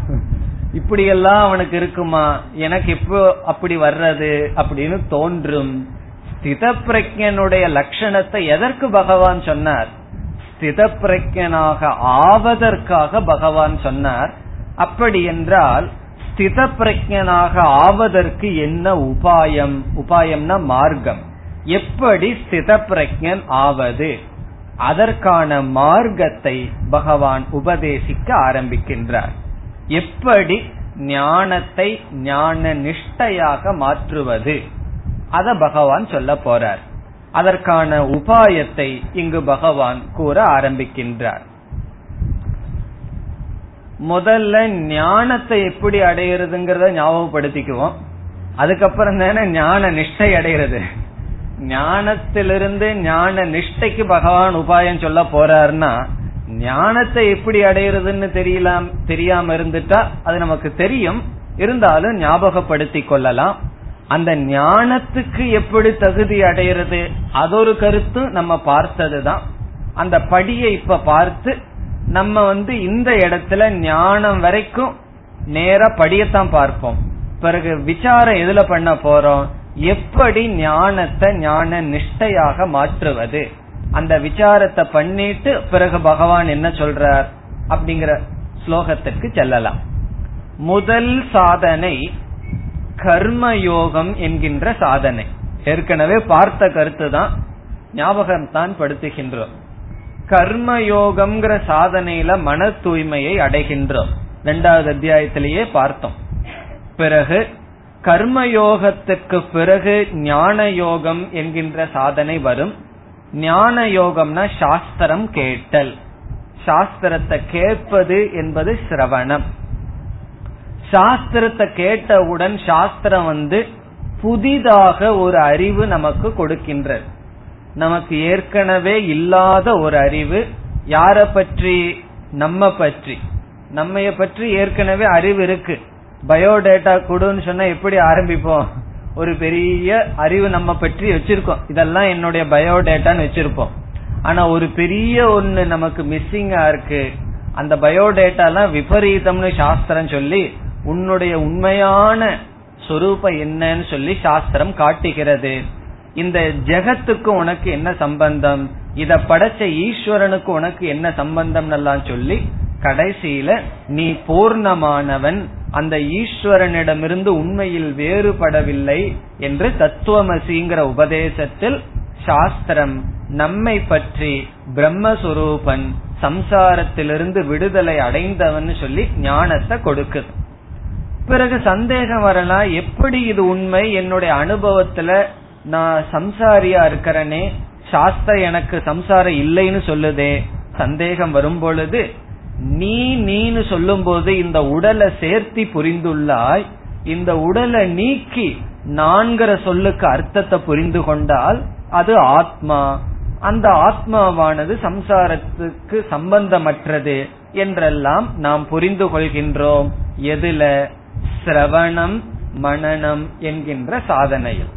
இப்படியெல்லாம் அவனுக்கு இருக்குமா? எனக்கு இப்போ அப்படி வர்றது அப்படின்னு தோன்றும். ஸ்தித பிரஜனுடைய லட்சணத்தை எதற்கு பகவான் சொன்னார்? ஸ்தித பிரஜனாக ஆவதற்காக பகவான் சொன்னார். அப்படி என்றால் ஸ்தித பிரஜனாக ஆவதற்கு என்ன உபாயம்? உபாயம்னா மார்க்கம். எப்படி ஸ்தித பிரஜன் ஆவது? அதற்கான மார்க்கத்தை பகவான் உபதேசிக்க ஆரம்பிக்கின்றார். எப்படி ஞானத்தை ஞான நிஷ்டையாக மாற்றுவது? அத பகவான் சொல்ல போறார். அதற்கான உபாயத்தை இங்கு பகவான் கூற ஆரம்பிக்கின்றார். முதல்ல ஞானத்தை எப்படி அடையிறதுங்கிறத ஞாபகப்படுத்திக்குவோம். அதுக்கப்புறம் தானே ஞான நிஷ்டை அடைகிறது ஞானத்திலிருந்து ஞான நிஷ்டைக்கு பகவான் உபாயம் சொல்ல போறாருன்னா ஞானத்தை எப்படி அடையிறதுன்னு தெரியலாம் தெரியாம இருந்துட்டா அது நமக்கு தெரியும். இருந்தாலும் ஞாபகப்படுத்தி கொள்ளலாம். அந்த ஞானத்துக்கு எப்படி தகுதி அடையிறது அதொரு கருத்து நம்ம பார்த்ததுதான். அந்த படியை இப்ப பார்த்து நம்ம வந்து இந்த இடத்துல ஞானம் வரைக்கும் நேர படியத்தான் பார்ப்போம். பிறகு விசாரம் எதுல பண்ண போறோம்? எப்படி ஞானத்தை ஞான நிஷ்டையாக மாற்றுவது? அந்த விசாரத்தை பண்ணிட்டு பிறகு பகவான் என்ன சொல்றார்? அப்படிங்கிற ஸ்லோகத்திற்கு செல்லலாம். முதல் சாதனை கர்மயோகம் என்கின்ற சாதனை. ஏற்கனவே பார்த்த கருத்து தான் ஞாபகம் தான் படுத்துகின்றோம். கர்மயோகம்ங்கிற சாதனையில மன தூய்மையை அடைகின்றோம். இரண்டாவது அத்தியாயத்திலேயே பார்த்தோம். பிறகு கர்மயோகத்துக்கு பிறகு ஞான யோகம் என்கின்ற சாதனை வரும். ஞான யோகம்னா சாஸ்திரம் கேட்டல். சாஸ்திரத்தை கேட்பது என்பது சிரவணம். சாஸ்திரத்தை கேட்டவுடன் சாஸ்திரம் வந்து புதிதாக ஒரு அறிவு நமக்கு கொடுக்கின்றது. நமக்கு ஏற்கனவே இல்லாத ஒரு அறிவு யார பற்றி? நம்ம பற்றி. நம்ம பற்றி ஏற்கனவே அறிவு இருக்கு. பயோடேட்டா கொடுன்னு சொன்னா எப்படி ஆரம்பிப்போம்? ஒரு பெரிய அறிவு நம்ம பற்றி வச்சிருக்கோம். இதெல்லாம் என்னுடைய பயோடேட்டான்னு வச்சிருப்போம். ஆனா ஒரு பெரிய ஒண்ணு நமக்கு மிஸ்ஸிங்கா இருக்கு. அந்த பயோடேட்டா எல்லாம் விபரீதம்னு சாஸ்திரம் சொல்லி உன்னுடைய உண்மையான சொரூபம் என்னன்னு சொல்லி சாஸ்திரம் காட்டுகிறது. இந்த ஜெகத்துக்கும் உனக்கு என்ன சம்பந்தம்? இத படைச்ச ஈஸ்வரனுக்கு உனக்கு என்ன சம்பந்தம் எல்லாம் சொல்லி கடைசியில நீ பூர்ணமானவன் அந்த ஈஸ்வரனிடமிருந்து உண்மையில் வேறுபடவில்லை என்று தத்துவமசிங்கிற உபதேசத்தில் சாஸ்திரம் நம்மை பற்றி பிரம்மஸ்வரூபன் சம்சாரத்திலிருந்து விடுதலை அடைந்தவன் சொல்லி ஞானத்தை கொடுக்குது. பிறகு சந்தேகம் வரலாம் எப்படி இது உண்மை? என்னுடைய அனுபவத்துல நான் சம்சாரியா இருக்கிறனே சாஸ்திரம் எனக்கு சம்சாரம் இல்லைன்னு சொல்லுதே. சந்தேகம் வரும் பொழுது நீ நீனு சொல்லும் போது இந்த உடலை சேர்த்தி புரிந்துள்ளாய் இந்த உடலை நீக்கி நான்கிற சொல்லுக்கு அர்த்தத்தை புரிந்து கொண்டால் அது ஆத்மா. அந்த ஆத்மாவானது சம்சாரத்துக்கு சம்பந்தமற்றது என்றெல்லாம் நாம் புரிந்து கொள்கின்றோம். எதுல? சிரவணம் மனநம் என்கின்ற சாதனையில்.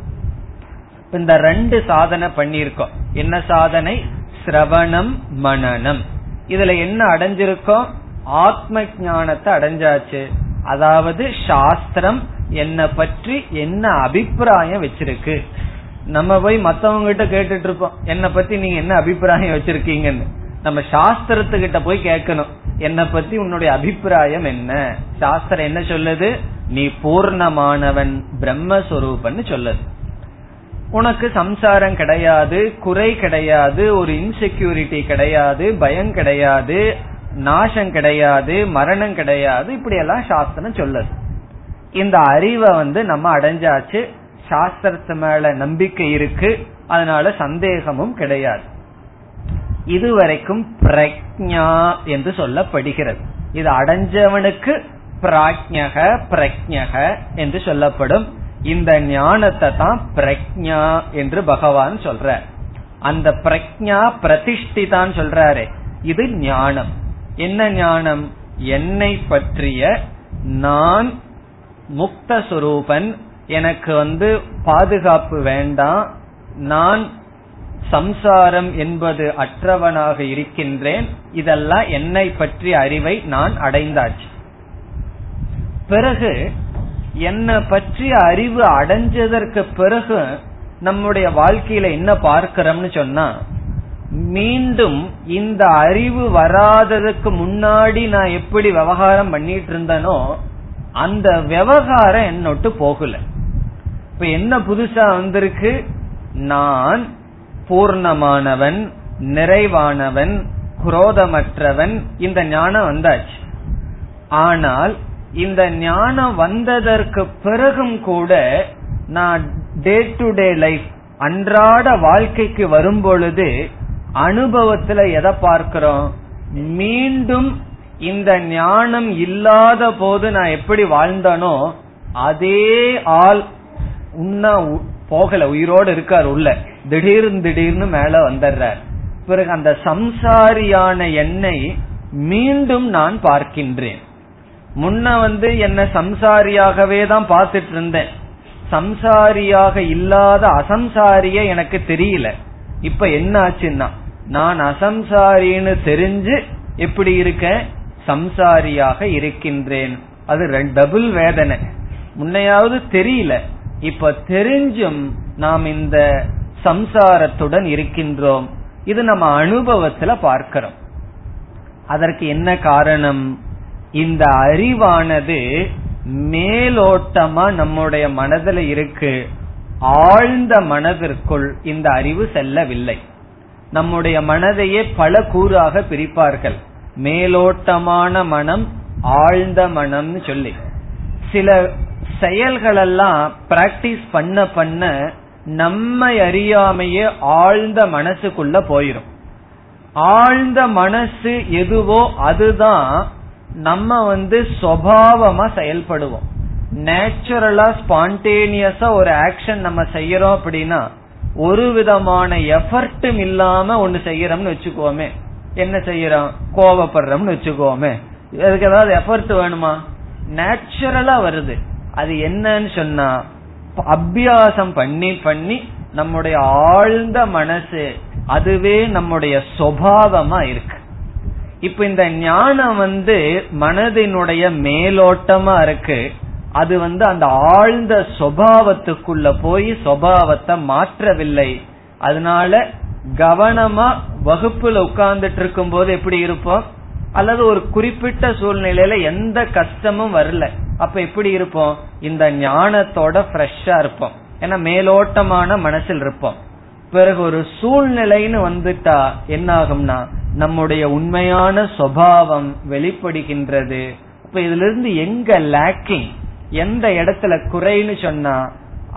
இந்த ரெண்டு சாதனை பண்ணிருக்கோம் என்ன சாதனை? சிரவணம் மனநம். இதுல என்ன அடைஞ்சிருக்கோம்? ஆத்ம ஞானத்தை அடைஞ்சாச்சு. அதாவது சாஸ்திரம் என்ன பற்றி என்ன அபிப்பிராயம் வச்சிருக்கு. நம்ம போய் மத்தவங்க கிட்ட கேட்டுட்டு இருப்போம் என்ன பத்தி நீங்க என்ன அபிப்பிராயம் வச்சிருக்கீங்கன்னு? நம்ம சாஸ்திரத்துக்கிட்ட போய் கேட்கணும் என்ன பத்தி உன்னுடைய அபிப்பிராயம் என்ன? சாஸ்திரம் என்ன சொல்லுது? நீ பூர்ணமானவன் பிரம்மஸ்வரூபன்னு சொல்லுது. உனக்கு சம்சாரம் கிடையாது குறை கிடையாது ஒரு இன்செக்யூரிட்டி கிடையாது பயம் கிடையாது நாசம் கிடையாது மரணம் கிடையாது இப்படி எல்லாம் சாஸ்திரம் சொல்லுது. இந்த அறிவை வந்து நம்ம அடைஞ்சாச்சு சாஸ்திரத்து மேல நம்பிக்கை இருக்கு அதனால சந்தேகமும் கிடையாது. இதுவரைக்கும் பிரக்ஞா என்று சொல்லப்படுகிறது. இது அடைஞ்சவனுக்கு பிராஜ்யக பிரக்ஞக என்று சொல்லப்படும். இந்த ஞானத்தை தான் பிரக்ஞா என்று பகவான் சொல்றார் அந்த பிரக்ஞா பிரதிஷ்டிதான் சொல்றாரு. இது ஞானம். என்ன ஞானம்? என்னை பற்றிய நான் முக்த சுரூபன் எனக்கு வந்து பாதுகாப்பு வேண்டாம். நான் சம்சாரம் என்பது அற்றவனாக இருக்கின்றேன். இதெல்லாம் என்னை பற்றிய அறிவை நான் அடைந்தாச்சு. பிறகு என்னை பற்றிய அறிவு அடைஞ்சதற்கு பிறகு நம்முடைய வாழ்க்கையில என்ன பார்க்கிறோம்னு சொன்னா மீண்டும் இந்த அறிவு வராததுக்கு முன்னாடி நான் எப்படி விவகாரம் பண்ணிட்டு இருந்தனோ அந்த விவகாரம் என்னொட்டு போகல. இப்ப என்ன புதுசா வந்திருக்கு? நான் பூர்ணமானவன் நிறைவானவன் குரோதமற்றவன் இந்த ஞானம் வந்தாச்சு. ஆனால் இந்த ஞானம் வந்ததற்கு பிறகும் கூட நான் டே டு டே லைஃப் அன்றாட வாழ்க்கைக்கு வரும் பொழுது அனுபவத்துல எதை பார்க்கிறோம்? மீண்டும் இந்த ஞானம் இல்லாத போது நான் எப்படி வாழ்ந்தனோ அதே ஆள் உன்ன போகல உயிரோடு இருக்கார் உள்ள. திடீர்னு திடீர்னு மேல வந்துடுறார். பிறகு அந்த சம்சாரியான என்னை மீண்டும் நான் பார்க்கின்றேன். முன்ன வந்து என்ன சம்சாரியாகவே தான் பார்த்துட்டு இருந்தேன் சம்சாரியாக இல்லாத அசம்சாரிய எனக்கு தெரியல. இப்ப என்ன ஆச்சுன்னா நான் அசம்சாரின்னு தெரிஞ்சு எப்படி இருக்கேன்? சம்சாரியாக இருக்கின்றேன். அது டபுள் வேதனை. முன்னையாவது தெரியல. இப்ப தெரிஞ்சும் நாம் இந்த சம்சாரத்துடன் இருக்கின்றோம். இது நம்ம அனுபவத்துல பார்க்கிறோம். அதற்கு என்ன காரணம்? இந்த அறிவானது மேலோட்டமா நம்முடைய மனதில் இருக்கு. ஆழ்ந்த மனதிற்குள் இந்த அறிவு செல்லவில்லை. நம்முடைய மனதையே பல கூறாக பிரிப்பார்கள். மேலோட்டமான மனம் ஆழ்ந்த மனம்னு சொல்லி. சில செயல்களெல்லாம் பிராக்டிஸ் பண்ண பண்ண நம்மை அறியாமையே ஆழ்ந்த மனசுக்குள்ள போயிரும். ஆழ்ந்த மனசு எதுவோ அதுதான் நம்ம வந்து சுவாவமா செயல்படுவோம். நேச்சுரலா ஸ்பான்டேனியஸா ஒரு ஆக்ஷன் நம்ம செய்யறோம் அப்படின்னா ஒரு விதமான எஃபர்ட்டும் இல்லாம ஒன்னு செய்யறோம்னு வச்சுக்கோமே. என்ன செய்யறோம்? கோவப்படுறோம்னு வச்சுக்கோமே. அதுக்கு ஏதாவது எஃபர்ட் வேணுமா? நேச்சுரலா வருது. அது என்னன்னு சொன்னா அபியாசம் பண்ணி பண்ணி நம்முடைய ஆழ்ந்த மனசு அதுவே நம்முடைய சுவாவமா இருக்கு. இப்ப இந்த ஞானம் வந்து மனதினுடைய மேலோட்டமா இருக்கு. அது வந்து அந்த ஆழ்ந்த சுவாவத்துக்குள்ள போய் சுவாவத்தை மாற்றவில்லை. அதனால கவனமா வகுப்புல உட்கார்ந்துட்டு இருக்கும் போது எப்படி இருப்போம்? அல்லது ஒரு குறிப்பிட்ட சூழ்நிலையில எந்த கஷ்டமும் வரல. அப்ப எப்படி இருப்போம்? இந்த ஞானத்தோட ஃப்ரெஷ்ஷா இருப்போம். ஏன்னா மேலோட்டமான மனசில் இருப்போம். பிறகு ஒரு சூழ்நிலைன்னு வந்துட்டா என்ன ஆகும்னா நம்முடைய உண்மையான சுவாவம் வெளிப்படுகின்றது. இப்ப இதுல இருந்து எங்க லேக்கிங் எந்த இடத்துல குறைன்னு சொன்னா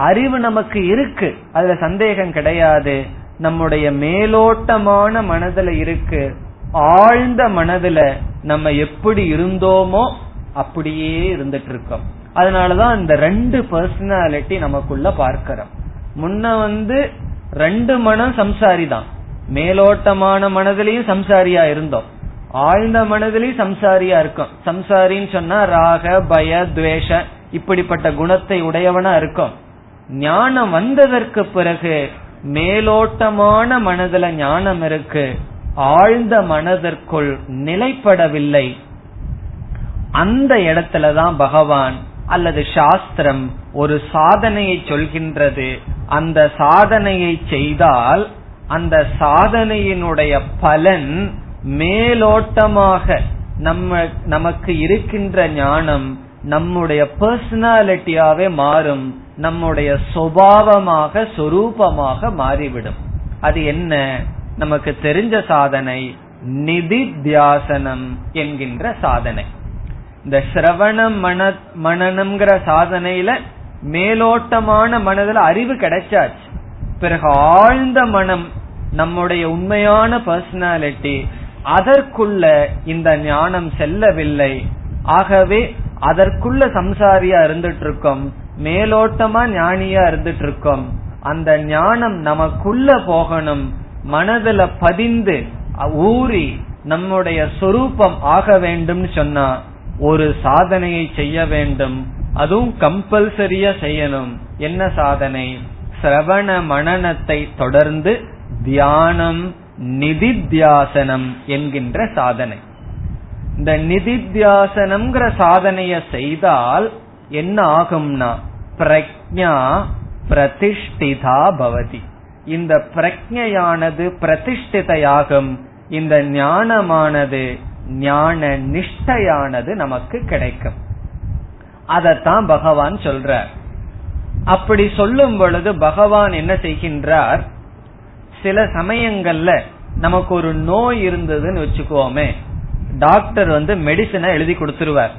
அறிவு நமக்கு இருக்கு அதுல சந்தேகம் கிடையாது. நம்முடைய மேலோட்டமான மனதுல இருக்கு ஆழ்ந்த மனதுல நம்ம எப்படி இருந்தோமோ அப்படியே இருந்துட்டு இருக்கோம் அதனாலதான் இந்த ரெண்டு பர்சனாலிட்டி நமக்குள்ள பார்க்கிறோம். முன்ன வந்து ரெண்டு மனம் சம்சாரி தான் மேலோட்டமான மனதிலையும் சம்சாரியா இருந்தோம். ஆழ்ந்த மனதிலையும் சம்சாரியா இருக்கும். சம்சாரின்னு சொன்னா ராக பய துவேஷ இப்படிப்பட்ட குணத்தை உடையவனா இருக்கும். ஞானம் வந்ததற்கு பிறகு மேலோட்டமான மனதுல ஞானம் இருக்கு. ஆழ்ந்த மனதிற்குள் நிலைப்படவில்லை. அந்த இடத்துலதான் பகவான் அல்லது சாஸ்திரம் ஒரு சாதனையை சொல்கின்றது. அந்த சாதனையை செய்தால் அந்த சாதனையினுடைய பலன் மேலோட்டமாக நம்ம நமக்கு இருக்கின்ற ஞானம் நம்முடைய பர்சனாலிட்டியாவே மாறும் நம்முடைய சுபாவமாக சொரூபமாக மாறிவிடும். அது என்ன? நமக்கு தெரிஞ்ச சாதனை நிதித்தியாசனம் என்கின்ற சாதனை. இந்த சிரவணம் மன மனநம்ங்கிற சாதனையில மேலோட்டமான மனதுல அறிவு கிடைச்சாச்சு. பிறகு ஆழ்ந்த மனம் நம்முடைய உண்மையான பர்சனாலிட்டி அதற்குள்ள இந்த ஞானம் செல்லவில்லை. ஆகவே அதற்குள்ள சம்சாரியா இருந்துட்டு இருக்கோம் மேலோட்டமா ஞானியா இருந்துட்டு இருக்கோம் அந்த ஞானம் நமக்குள்ள போகணும். மனதுல பதிந்து ஊறி நம்முடைய சொரூபம் ஆக வேண்டும்னு சொன்னா ஒரு சாதனையை செய்ய வேண்டும். அதுவும் கம்பல்சரியா செய்யணும். என்ன சாதனை? சிரவண மனநத்தை தொடர்ந்து தியானம் நிதித்தியாசனம் என்கின்ற சாதனை. இந்த நிதித்தியாசனம்ங்கிற சாதனைய செய்தால் என்ன ஆகும்னா பிரக்ஞா பிரதிஷ்டிதா பவதி. இந்த பிரக்ஞையானது பிரதிஷ்டிதையாகும். இந்த ஞானமானது ஞான நிஷ்டையானது நமக்கு கிடைக்கும். அதத்தான் பகவான் சொல்றார். அப்படி சொல்லும் பொழுது பகவான் என்ன செய்கின்றார்? சில சமயங்கள்ல நமக்கு ஒரு நோய் இருந்ததுன்னு வச்சுக்கோமே. டாக்டர் வந்து மெடிசனை எழுதி கொடுத்துருவார்.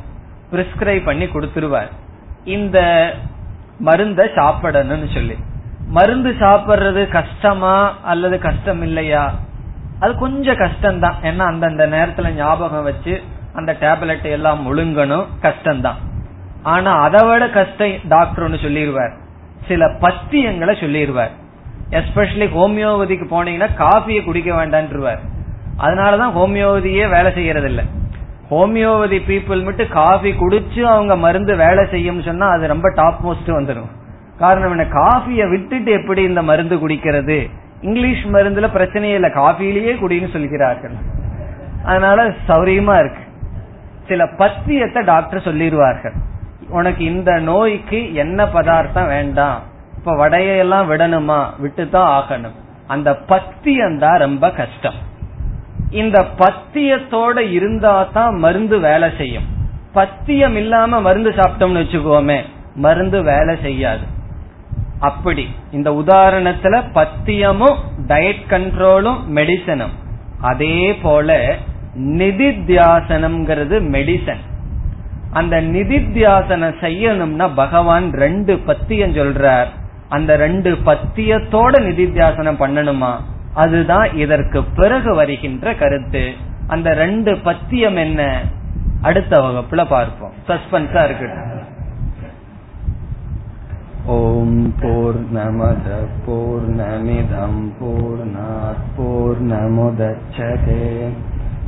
பிரிஸ்கிரைப் பண்ணி கொடுத்துருவார். இந்த மருந்த சாப்பிடணும்னு சொல்லி. மருந்து சாப்பிடுறது கஷ்டமா அல்லது கஷ்டம் இல்லையா அது கொஞ்சம் கஷ்டம்தான். ஏன்னா அந்தந்த நேரத்துல ஞாபகம் வச்சு அந்த டேப்லெட் எல்லாம் முழுங்கணும் கஷ்டம்தான். ஆனா அதை விட கஷ்டம் டாக்டர் ஒன்னு சொல்லிடுவார். சில பத்தியங்களை சொல்லிடுவார். எஸ்பெஷலி ஹோமியோபதிக்கு போனீங்கன்னா காஃபியை குடிக்க வேண்டான்ருவார் அதனாலதான் ஹோமியோபதியே வேலை செய்யறது இல்ல ஹோமியோபதி பீப்புள் மட்டும் காஃபி குடிச்சு அவங்க மருந்து வேலை செய்யும் சொன்னா அது ரொம்ப டாப் மோஸ்ட் வந்துடும் காரணம் என்ன? காஃபிய விட்டுட்டு எப்படி இந்த மருந்து குடிக்கிறது? இங்கிலீஷ் மருந்துல பிரச்சனையே இல்ல. காஃபிலேயே குடின்னு சொல்கிறார்கள். அதனால சௌரியமா இருக்கு. சில பத்தியத்தை டாக்டர் சொல்லிடுவார்கள். உனக்கு இந்த நோய்க்கு என்ன பதார்த்தம் வேண்டாம். இப்ப வடையெல்லாம் விடணுமா? விட்டுதான் ஆகணும். அந்த பத்தியம் தான் ரொம்ப கஷ்டம். இந்த பத்தியத்தோட இருந்தா தான் மருந்து வேலை செய்யும். பத்தியம் இல்லாம மருந்து சாப்பிட்டோம்னு வச்சுக்கோமே மருந்து வேலை செய்யாது. அப்படி இந்த உதாரணத்துல பத்தியமும் டயட் கண்ட்ரோலும் மெடிசனும் அதே போல நிதித்தியாசனம்ங்கிறது மெடிசன் அந்த நிதித்தியாசனம் செய்யணும்னா பகவான் ரெண்டு பத்தியம் சொல்றார் அந்த ரெண்டு பத்தியத்தோட நிதித்தியாசனம் பண்ணணுமா அதுதான் இதற்கு பிறகு வருகின்ற கருத்து அந்த ரெண்டு பத்தியம் என்ன அடுத்த வகுப்புல பார்ப்போம் சஸ்பென்ஸா இருக்கட்டும் ॐ पूर्णमद पूर्णमिदम् पूर्णात् पूर्णमुदच्छते